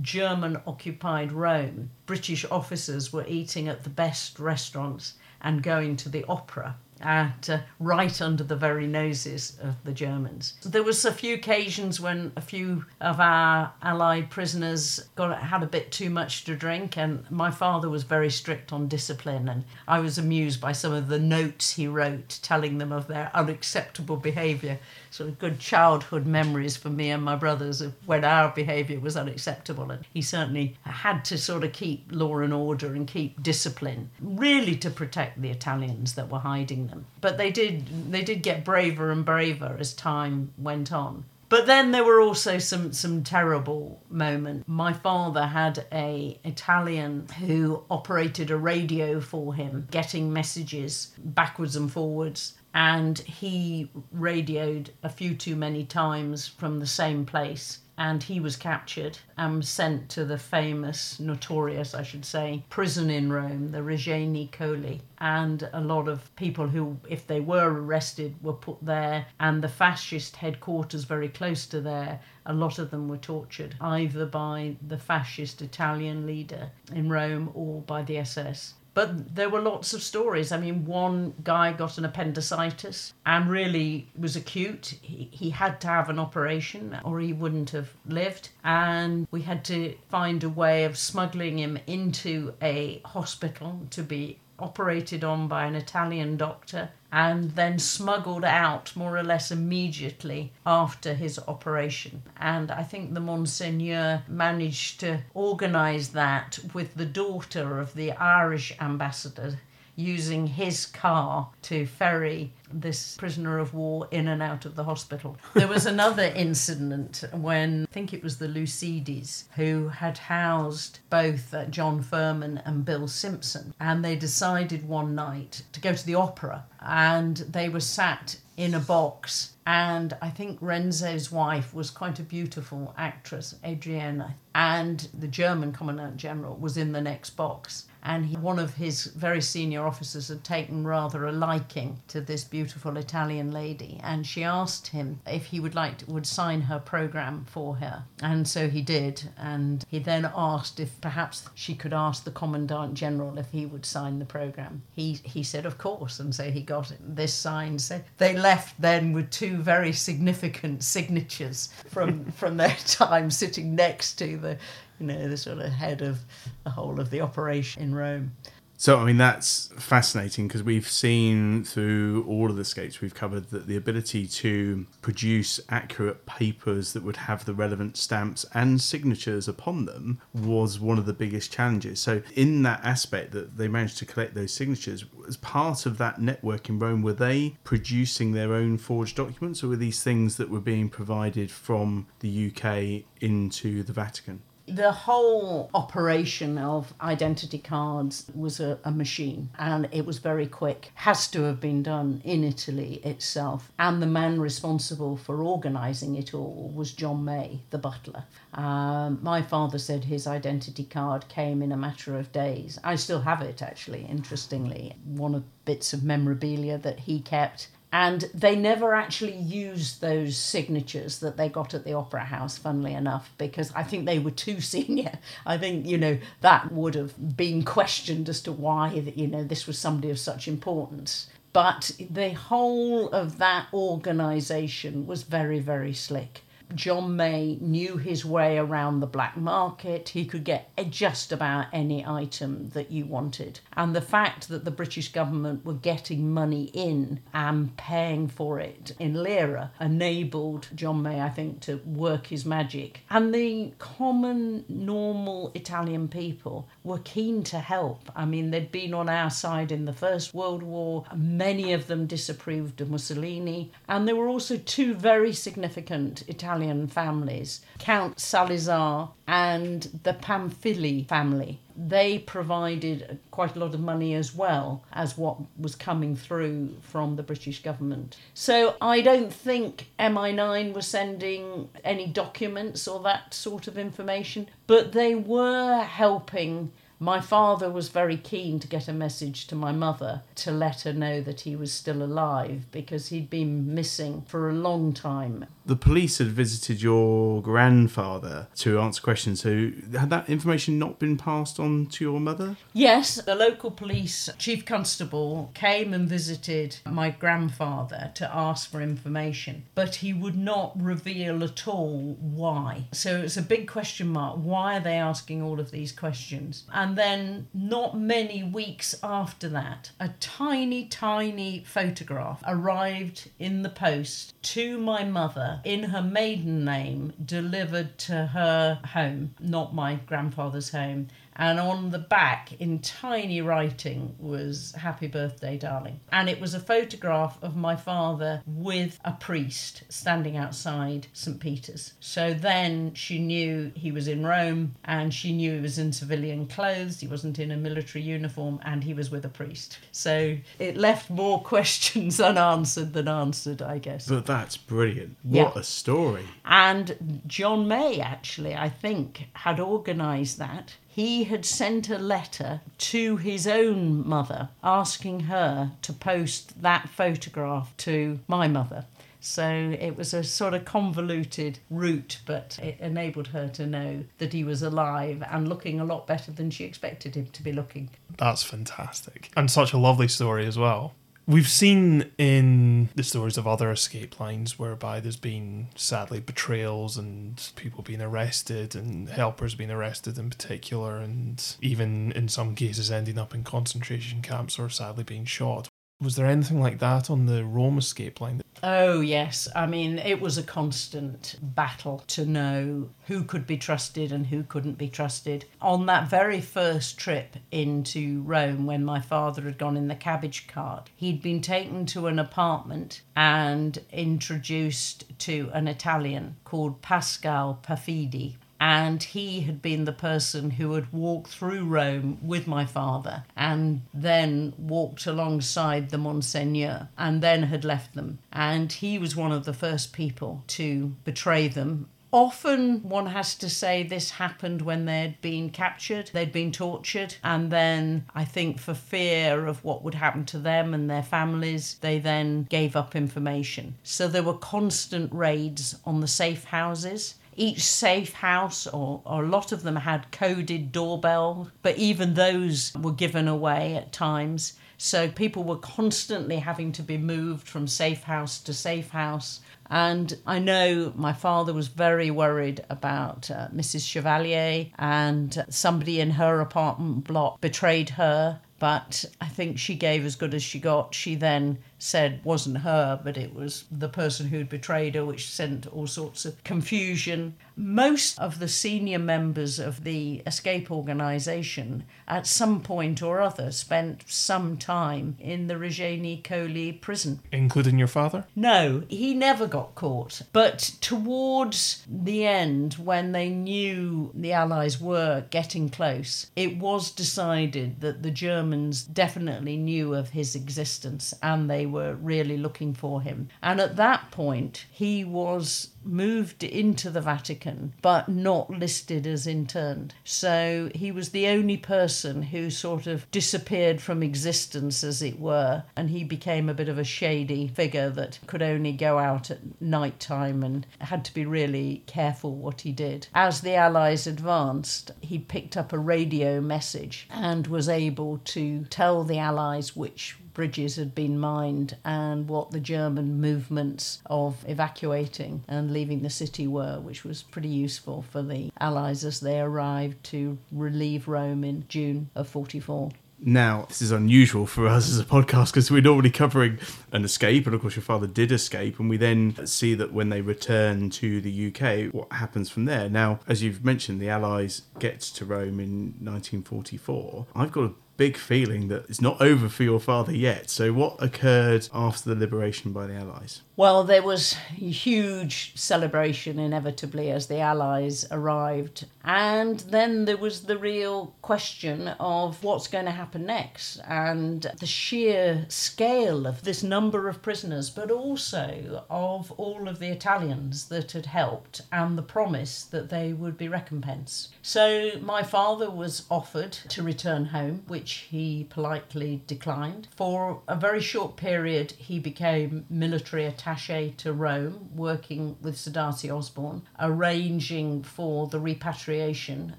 German occupied Rome, British officers were eating at the best restaurants and going to the opera at uh, right under the very noses of the Germans. There was a few occasions when a few of our allied prisoners got had a bit too much to drink and my father was very strict on discipline and I was amused by some of the notes he wrote telling them of their unacceptable behavior sort of good childhood memories for me and my brothers of when our behaviour was unacceptable. And he certainly had to sort of keep law and order and keep discipline, really to protect the Italians that were hiding them. But they did they did get braver and braver as time went on. But then there were also some some terrible moments. My father had a Italian who operated a radio for him, getting messages backwards and forwards and he radioed a few too many times from the same place and he was captured and sent to the famous, notorious, I should say, prison in Rome, the Regina Coeli. And a lot of people who, if they were arrested, were put there, and the fascist headquarters very close to there. A lot of them were tortured either by the fascist Italian leader in Rome or by the SS. But there were lots of stories. I mean, one guy got an appendicitis and really was acute. He, he had to have an operation or he wouldn't have lived. And we had to find a way of smuggling him into a hospital to be operated on by an Italian doctor and then smuggled out more or less immediately after his operation. And I think the Monsignor managed to organise that with the daughter of the Irish ambassador. Using his car to ferry this prisoner of war in and out of the hospital. There was another [laughs] incident when I think it was the Lucidis who had housed both uh, John Furman and Bill Simpson, and they decided one night to go to the opera, and they were sat in a box. And I think Renzo's wife was quite a beautiful actress, Adrienne, and the German Commandant General was in the next box and he, one of his very senior officers had taken rather a liking to this beautiful Italian lady, and she asked him if he would like to, would sign her program for her, and so he did. And he then asked if perhaps she could ask the commandant general if he would sign the program. He he said of course, and so he got this signed. So they left then with two very significant signatures from from their [laughs] time sitting next to the you know, the sort of head of the whole of the operation in Rome. So, I mean, that's fascinating because we've seen through all of the escapes we've covered that the ability to produce accurate papers that would have the relevant stamps and signatures upon them was one of the biggest challenges. So, in that aspect, that they managed to collect those signatures, as part of that network in Rome, were they producing their own forged documents or were these things that were being provided from the UK into the Vatican? The whole operation of identity cards was a, a, machine and it was very quick. Has to have been done in Italy itself. And the man responsible for organising it all was John May, the butler. Um, my father said his identity card came in a matter of days. I still have it actually, interestingly. One of bits of memorabilia that he kept and they never actually used those signatures that they got at the opera house funnily enough because i think they were too [laughs] senior. I think you know that would have been questioned as to why you know this was somebody of such importance. But the whole of that organization was very very slick John May knew his way around the black market. He could get just about any item that you wanted. And the fact that the British government were getting money in and paying for it in lira enabled John May, I think, to work his magic. And the common, normal Italian people were keen to help. I mean, they'd been on our side in the First World War. Many of them disapproved of Mussolini. And there were also two very significant Italian Italian families, Count Salazar and the Pamphili family. They provided quite a lot of money as well as what was coming through from the British government. So I don't think MI9 was sending any documents or that sort of information, but they were helping my father was very keen to get a message to my mother to let her know that he was still alive because he'd been missing for a long time. The police had visited your grandfather to answer questions. So, had that information not been passed on to your mother? Yes, the local police chief constable came and visited my grandfather to ask for information, but he would not reveal at all why. So, it's a big question mark. Why are they asking all of these questions? And then, not many weeks after that, a tiny, tiny photograph arrived in the post to my mother in her maiden name, delivered to her home, not my grandfather's home and on the back in tiny writing was happy birthday darling. And it was a photograph of my father with a priest standing outside st peter's. So then she knew he was in rome and she knew he was in civilian clothes. He wasn't in a military uniform and he was with a priest. So it left more [laughs] questions unanswered than answered i guess. But that's brilliant. What yeah. a story. And john may actually i think had organized that he had sent a letter to his own mother asking her to post that photograph to my mother. So it was a sort of convoluted route, but it enabled her to know that he was alive and looking a lot better than she expected him to be looking. That's fantastic. And such a lovely story as well. We've seen in the stories of other escape lines whereby there's been sadly betrayals and people being arrested and helpers being arrested in particular, and even in some cases ending up in concentration camps or sadly being shot. Was there anything like that on the Rome escape line? Oh, yes. I mean, it was a constant battle to know who could be trusted and who couldn't be trusted. On that very first trip into Rome, when my father had gone in the cabbage cart, he'd been taken to an apartment and introduced to an Italian called Pascal Perfidi and he had been the person who had walked through Rome with my father and then walked alongside the Monsignor and then had left them. And he was one of the first people to betray them Often one has to say this happened when they'd been captured, they'd been tortured, and then I think for fear of what would happen to them and their families, they then gave up information. So there were constant raids on the safe houses each safe house, or, or a lot of them, had coded doorbell, but even those were given away at times. So people were constantly having to be moved from safe house to safe house. And I know my father was very worried about uh, Mrs. Chevalier, and somebody in her apartment block betrayed her. But I think she gave as good as she got. She then said wasn't her, but it was the person who'd betrayed her, which sent all sorts of confusion. Most of the senior members of the escape organisation, at some point or other, spent some time in the Regina Coeli prison. Including your father? No, he never got caught. But towards the end, when they knew the Allies were getting close, it was decided that the Germans definitely knew of his existence and they were really looking for him. And at that point, he was moved into the Vatican, but not listed as interned. So he was the only person who sort of disappeared from existence, as it were, and he became a bit of a shady figure that could only go out at night time and had to be really careful what he did. As the Allies advanced, he picked up a radio message and was able to tell the Allies which bridges had been mined and what the German movements of evacuating and leaving the city were, which was pretty useful for the Allies as they arrived to relieve Rome in June of 44. Now, this is unusual for us as a podcast because we're normally covering an escape, and of course, your father did escape, and we then see that when they return to the UK, what happens from there. Now, as you've mentioned, the Allies get to Rome in 1944. I've got a big feeling that it's not over for your father yet. So, what occurred after the liberation by the Allies? Well, there was huge celebration inevitably as the Allies arrived. And then there was the real question of what's going to happen next and the sheer scale of this number of prisoners, but also of all of the Italians that had helped and the promise that they would be recompensed. So my father was offered to return home, which he politely declined. For a very short period, he became military attache to Rome, working with D'Arcy Osborne, arranging for the repatriation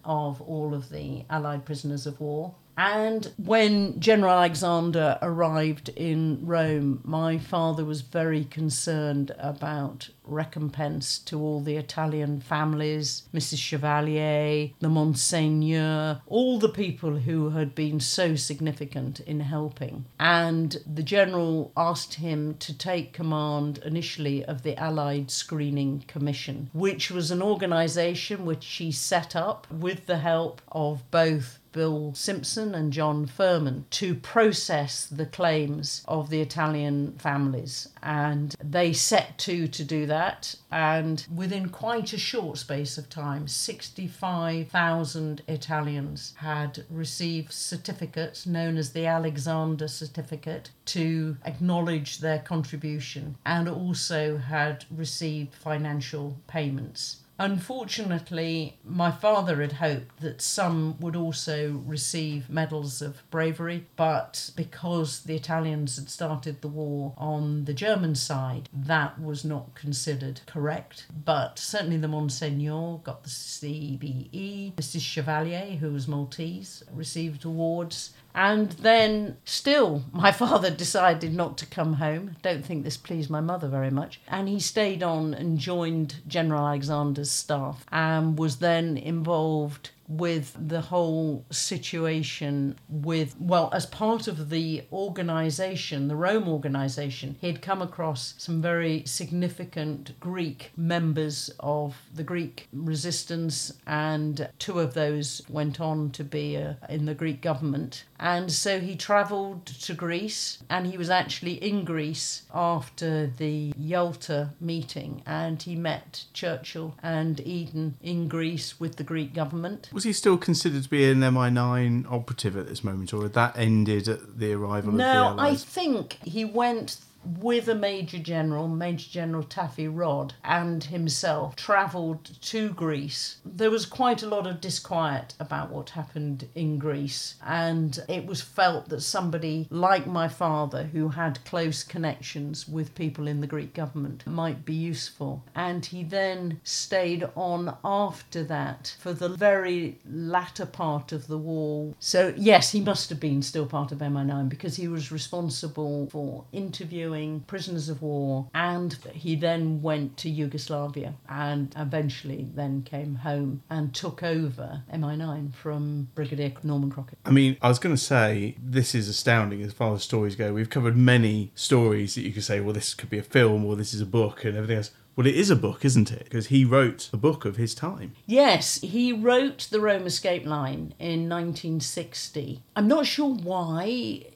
of all of the Allied prisoners of war. And when General Alexander arrived in Rome, my father was very concerned about recompense to all the Italian families, Mrs. Chevalier, the Monsignor, all the people who had been so significant in helping. And the general asked him to take command initially of the Allied Screening Commission, which was an organisation which he set up with the help of both Bill Simpson and John Furman to process the claims of the Italian families. And they set to to do that. And within quite a short space of time, 65,000 Italians had received certificates known as the Alexander Certificate to acknowledge their contribution and also had received financial payments. Unfortunately, my father had hoped that some would also receive medals of bravery, but because the Italians had started the war on the German side, that was not considered correct. But certainly the Monsignor got the CBE, Mrs. Chevalier, who was Maltese, received awards. And then, still, my [laughs] father decided not to come home. Don't think this pleased my mother very much. And he stayed on and joined General Alexander's staff and was then involved with the whole situation with, well, as part of the organization, the Rome organization, he had come across some very significant Greek members of the Greek resistance, and two of those went on to be uh, in the Greek government. And so he travelled to Greece, and he was actually in Greece after the Yalta meeting, and he met Churchill and Eden in Greece with the Greek government. Was he still considered to be an MI9 operative at this moment, or had that ended at the arrival No, of the I think he went with a Major General, Major General Taffy Rod, and himself travelled to Greece. There was quite a lot of disquiet about what happened in Greece, and it was felt that somebody like my father, who had close connections with people in the Greek government, might be useful. And he then stayed on after that for the very latter part of the war. So, yes, he must have been still part of MI9 because he was responsible for interviewing prisoners of war and he then went to Yugoslavia and eventually then came home and took over MI9 from Brigadier Norman Crockatt. I mean, I was going to say this is astounding as far as stories go. We've covered many stories that you could say, well, this could be a film or this is a book and everything else. Well, it is a book, isn't it? Because he wrote a book of his time. Yes, he wrote the Rome Escape Line in 1960. I'm not sure why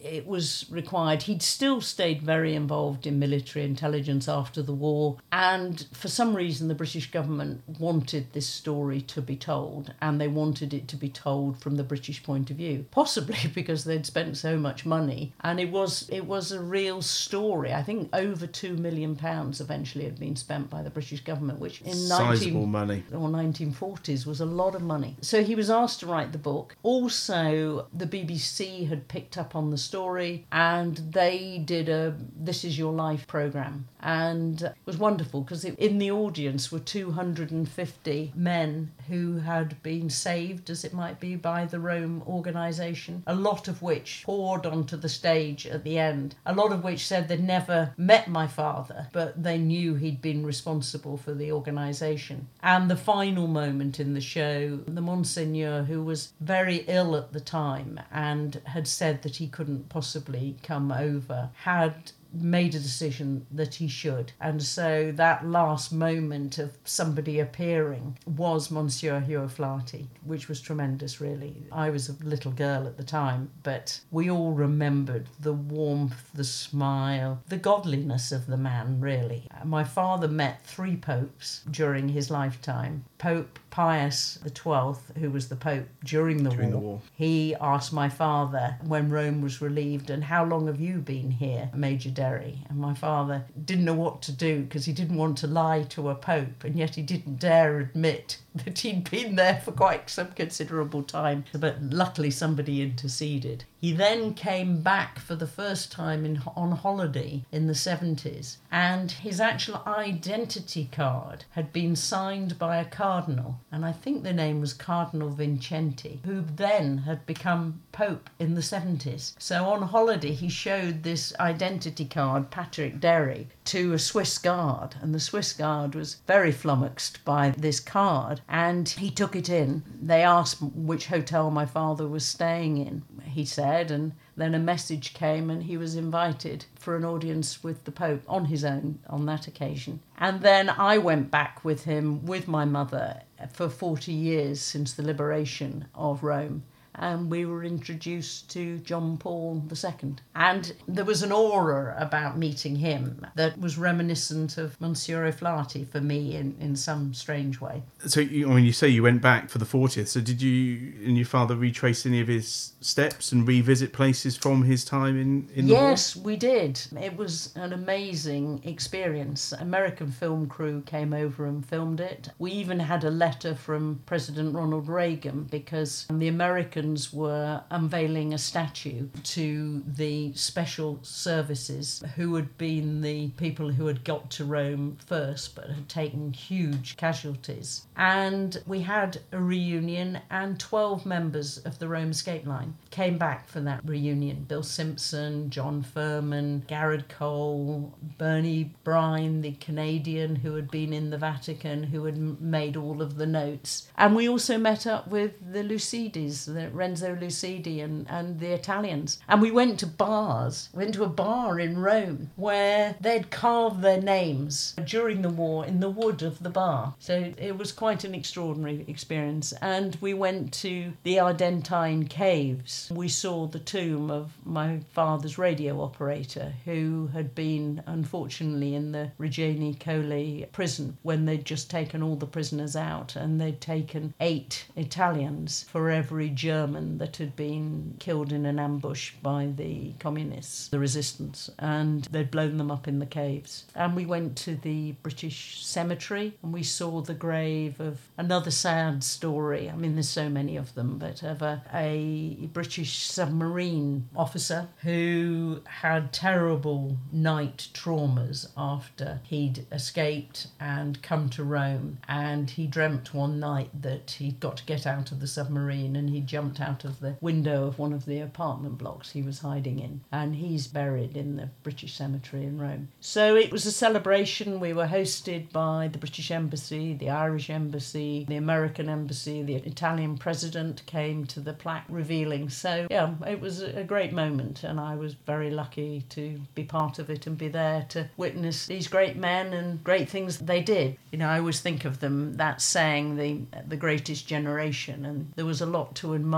it was required. He'd still stayed very involved in military intelligence after the war, and for some reason, the British government wanted this story to be told, and they wanted it to be told from the British point of view. Possibly [laughs] because they'd spent so much money, and it was it was a real story. I think over two million pounds eventually had been spent by the British government, which in 19 money. or 1940s was a lot of money. So he was asked to write the book. Also, the BBC had picked up on the story and they did a This Is Your Life program. And it was wonderful because in the audience were 250 men who had been saved, as it might be, by the Rome organisation, a lot of which poured onto the stage at the end, a lot of which said they'd never met my father, but they knew he'd been responsible for the organisation. And the final moment in the show, the Monsignor, who was very ill at the time and had said that he couldn't possibly come over, had made a decision that he should. And so that last moment of somebody appearing was Monsignor Hugh O'Flaherty, which was tremendous, really. I was a little girl at the time, but we all remembered the warmth, the smile, the godliness of the man, really. My father met three popes during his lifetime. Pope Pius XII, who was the Pope during the, During the war, war. he asked my father when Rome was relieved, and how long have you been here, Major Derry? And my father didn't know what to do because he didn't want to lie to a pope, and yet he didn't dare admit [laughs] that he'd been there for quite some considerable time. But luckily, somebody interceded. He then came back for the first time in, on holiday in the 70s, and his actual identity card had been signed by a cardinal, and I think the name was Cardinal Vincenti, who then had become Pope in the 70s. So on holiday, he showed this identity card, Patrick Derry, to a Swiss guard, and the Swiss guard was very flummoxed by this card, and he took it in. They asked which hotel my father was staying in, he said, and then a message came and he was invited for an audience with the Pope on his own on that occasion. And then I went back with him with my mother for 40 years since the liberation of Rome. And we were introduced to John Paul II. And there was an aura about meeting him that was reminiscent of Monsignor O'Flaherty for me in, in some strange way. So, you, mean, you say you went back for the 40th, so did you and your father retrace any of his steps and revisit places from his time in, in? Yes, we did. It was an amazing experience. American film crew came over and filmed it. We even had a letter from President Ronald Reagan because the Americans Americans were unveiling a statue to the special services who had been the people who had got to Rome first but had taken huge casualties. And we had a reunion, and 12 members of the Rome Escape Line came back for that reunion Bill Simpson, John Furman, Garrett Cole, Bernie Brine, the Canadian who had been in the Vatican, who had made all of the notes. And we also met up with the Lucidis, the Renzo Lucidi and, and the Italians. And we went to bars, went to a bar in Rome where they'd carved their names during the war in the wood of the bar. So it was quite an extraordinary experience. And we went to the Ardeatine Caves we saw the tomb of my father's radio operator, who had been unfortunately in the Regina Coeli prison when they'd just taken all the prisoners out and they'd taken eight Italians for every German that had been killed in an ambush by the communists, the resistance, and they'd blown them up in the caves. And we went to the British cemetery and we saw the grave of another sad story. I mean, there's so many of them, but of a, a British submarine officer who had terrible night traumas after he'd escaped and come to Rome. And he dreamt one night that he'd got to get out of the submarine and he jumped out of the window of one of the apartment blocks he was hiding in. And he's buried in the British cemetery in Rome. So it was a celebration. We were hosted by the British Embassy, the Irish Embassy, the American Embassy, the Italian president came to the plaque revealing so, yeah, it was a great moment, and I was very lucky to be part of it and be there to witness these great men and great things they did. You know, I always think of them, that saying, the, the greatest generation, and there was a lot to admire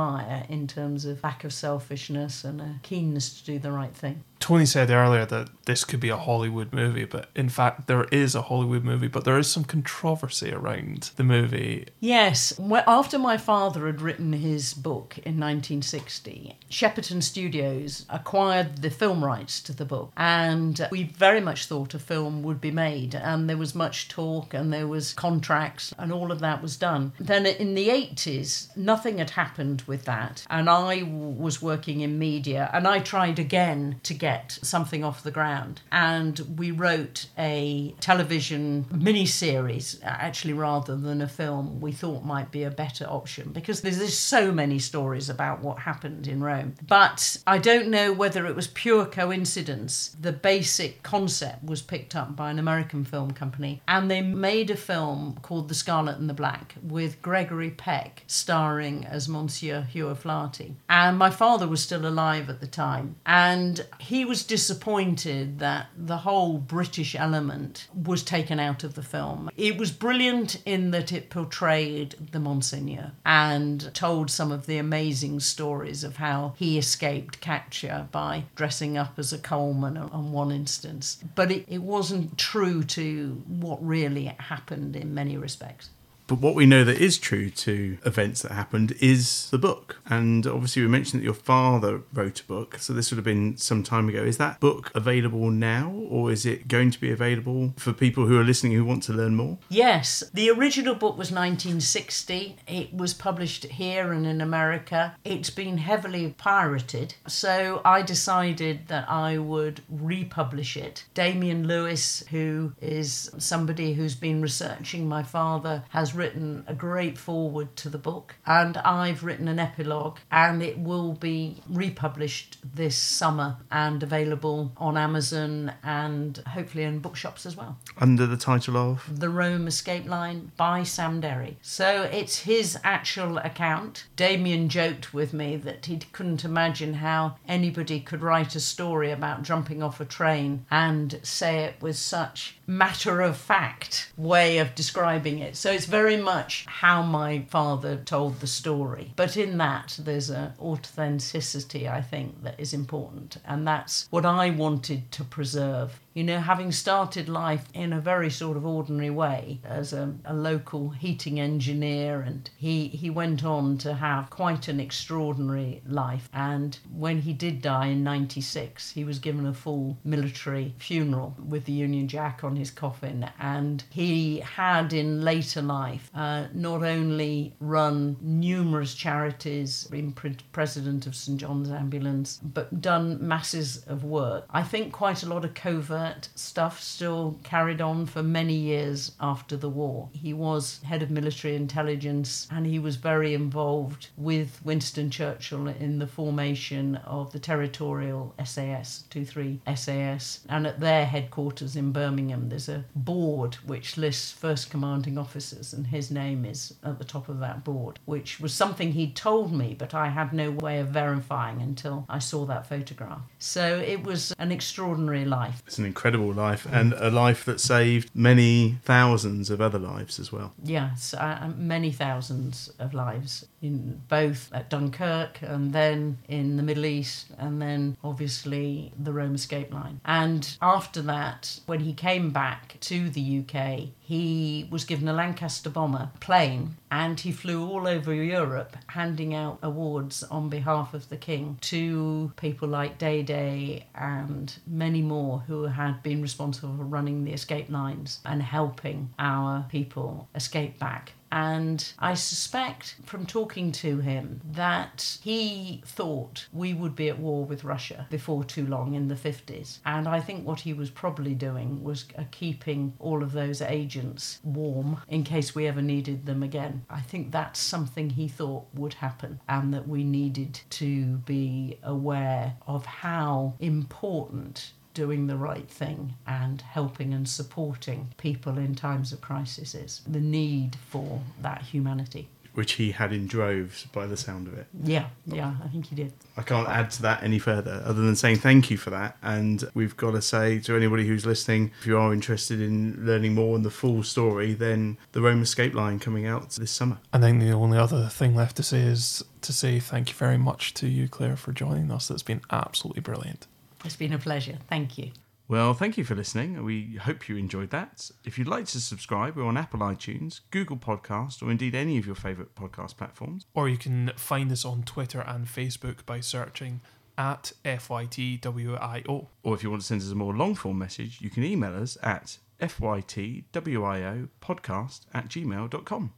in terms of lack of selfishness and a keenness to do the right thing. Tony said earlier that this could be a Hollywood movie, but in fact, there is a Hollywood movie, but there is some controversy around the movie. Yes. After my father had written his book in 1960, Shepperton Studios acquired the film rights to the book, and we very much thought a film would be made, and there was much talk, and there was contracts, and all of that was done. Then in the 80s, nothing had happened with that, and I was working in media, and I tried again to get get something off the ground. And we wrote a television mini series, actually, rather than a film, we thought might be a better option because there's, there's so many stories about what happened in Rome. But I don't know whether it was pure coincidence. The basic concept was picked up by an American film company, and they made a film called The Scarlet and the Black with Gregory Peck starring as Monsignor Hugh O'Flaherty. And my father was still alive at the time, and he he was disappointed that the whole British element was taken out of the film. It was brilliant in that it portrayed the Monsignor and told some of the amazing stories of how he escaped capture by dressing up as a coalman on one instance. But it, it wasn't true to what really happened in many respects. But what we know that is true to events that happened is the book. And obviously, we mentioned that your father wrote a book, so this would have been some time ago. Is that book available now, or is it going to be available for people who are listening who want to learn more? Yes. The original book was 1960. It was published here and in America. It's been heavily pirated, so I decided that I would republish it. Damien Lewis, who is somebody who's been researching my father, has written a great foreword to the book, and I've written an epilogue, and it will be republished this summer and available on Amazon and hopefully in bookshops as well. Under the title of? The Rome Escape Line by Sam Derry. So it's his actual account. Damien joked with me that he couldn't imagine how anybody could write a story about jumping off a train and say it with such matter of fact way of describing it. So it's very much how my father told the story. But in that, there's an authenticity, I think, that is important. And that's what I wanted to preserve you know, having started life in a very sort of ordinary way as a, a, local heating engineer, and he, he went on to have quite an extraordinary life. And when he did die in 96, he was given a full military funeral with the Union Jack on his coffin. And he had in later life. Uh, not only run numerous charities, been pre- president of St John's Ambulance, but done masses of work. I think quite a lot of covert stuff still carried on for many years after the war. He was head of military intelligence and he was very involved with Winston Churchill in the formation of the territorial SAS, 23 SAS. And at their headquarters in Birmingham, there's a board which lists first commanding officers, and his name is at the top of that board, which was something he'd told me, but I had no way of verifying until I saw that photograph. So it was an extraordinary life. It's an incredible life and a life that saved many thousands of other lives as well. Yes, uh, many thousands of lives in both at Dunkirk and then in the Middle East and then obviously the Rome escape line. And after that, when he came back to the UK, he was given a Lancaster bomber plane and he flew all over Europe handing out awards on behalf of the king to people like Dédée and many more who had been responsible for running the escape lines and helping our people escape back. And I suspect from talking to him that he thought we would be at war with Russia before too long in the 50s. And I think what he was probably doing was keeping all of those agents warm in case we ever needed them again. I think that's something he thought would happen and that we needed to be aware of how important doing the right thing and helping and supporting people in times of crisis is the need for that humanity. Which he had in droves by the sound of it. Yeah, yeah, I think he did. I can't add to that any further other than saying thank you for that. And we've got to say to anybody who's listening, if you are interested in learning more on the full story, then the Rome Escape Line coming out this summer. I think the only other thing left to say is to say thank you very much to you, Claire, for joining us. It's been absolutely brilliant. It's been a pleasure. Thank you. Well, thank you for listening. We hope you enjoyed that. If you'd like to subscribe, we're on Apple iTunes, Google Podcast, or indeed any of your favourite podcast platforms. Or you can find us on Twitter and Facebook by searching at FYTWIO. Or if you want to send us a more long form message, you can email us at FYTWIO podcast at gmail.com.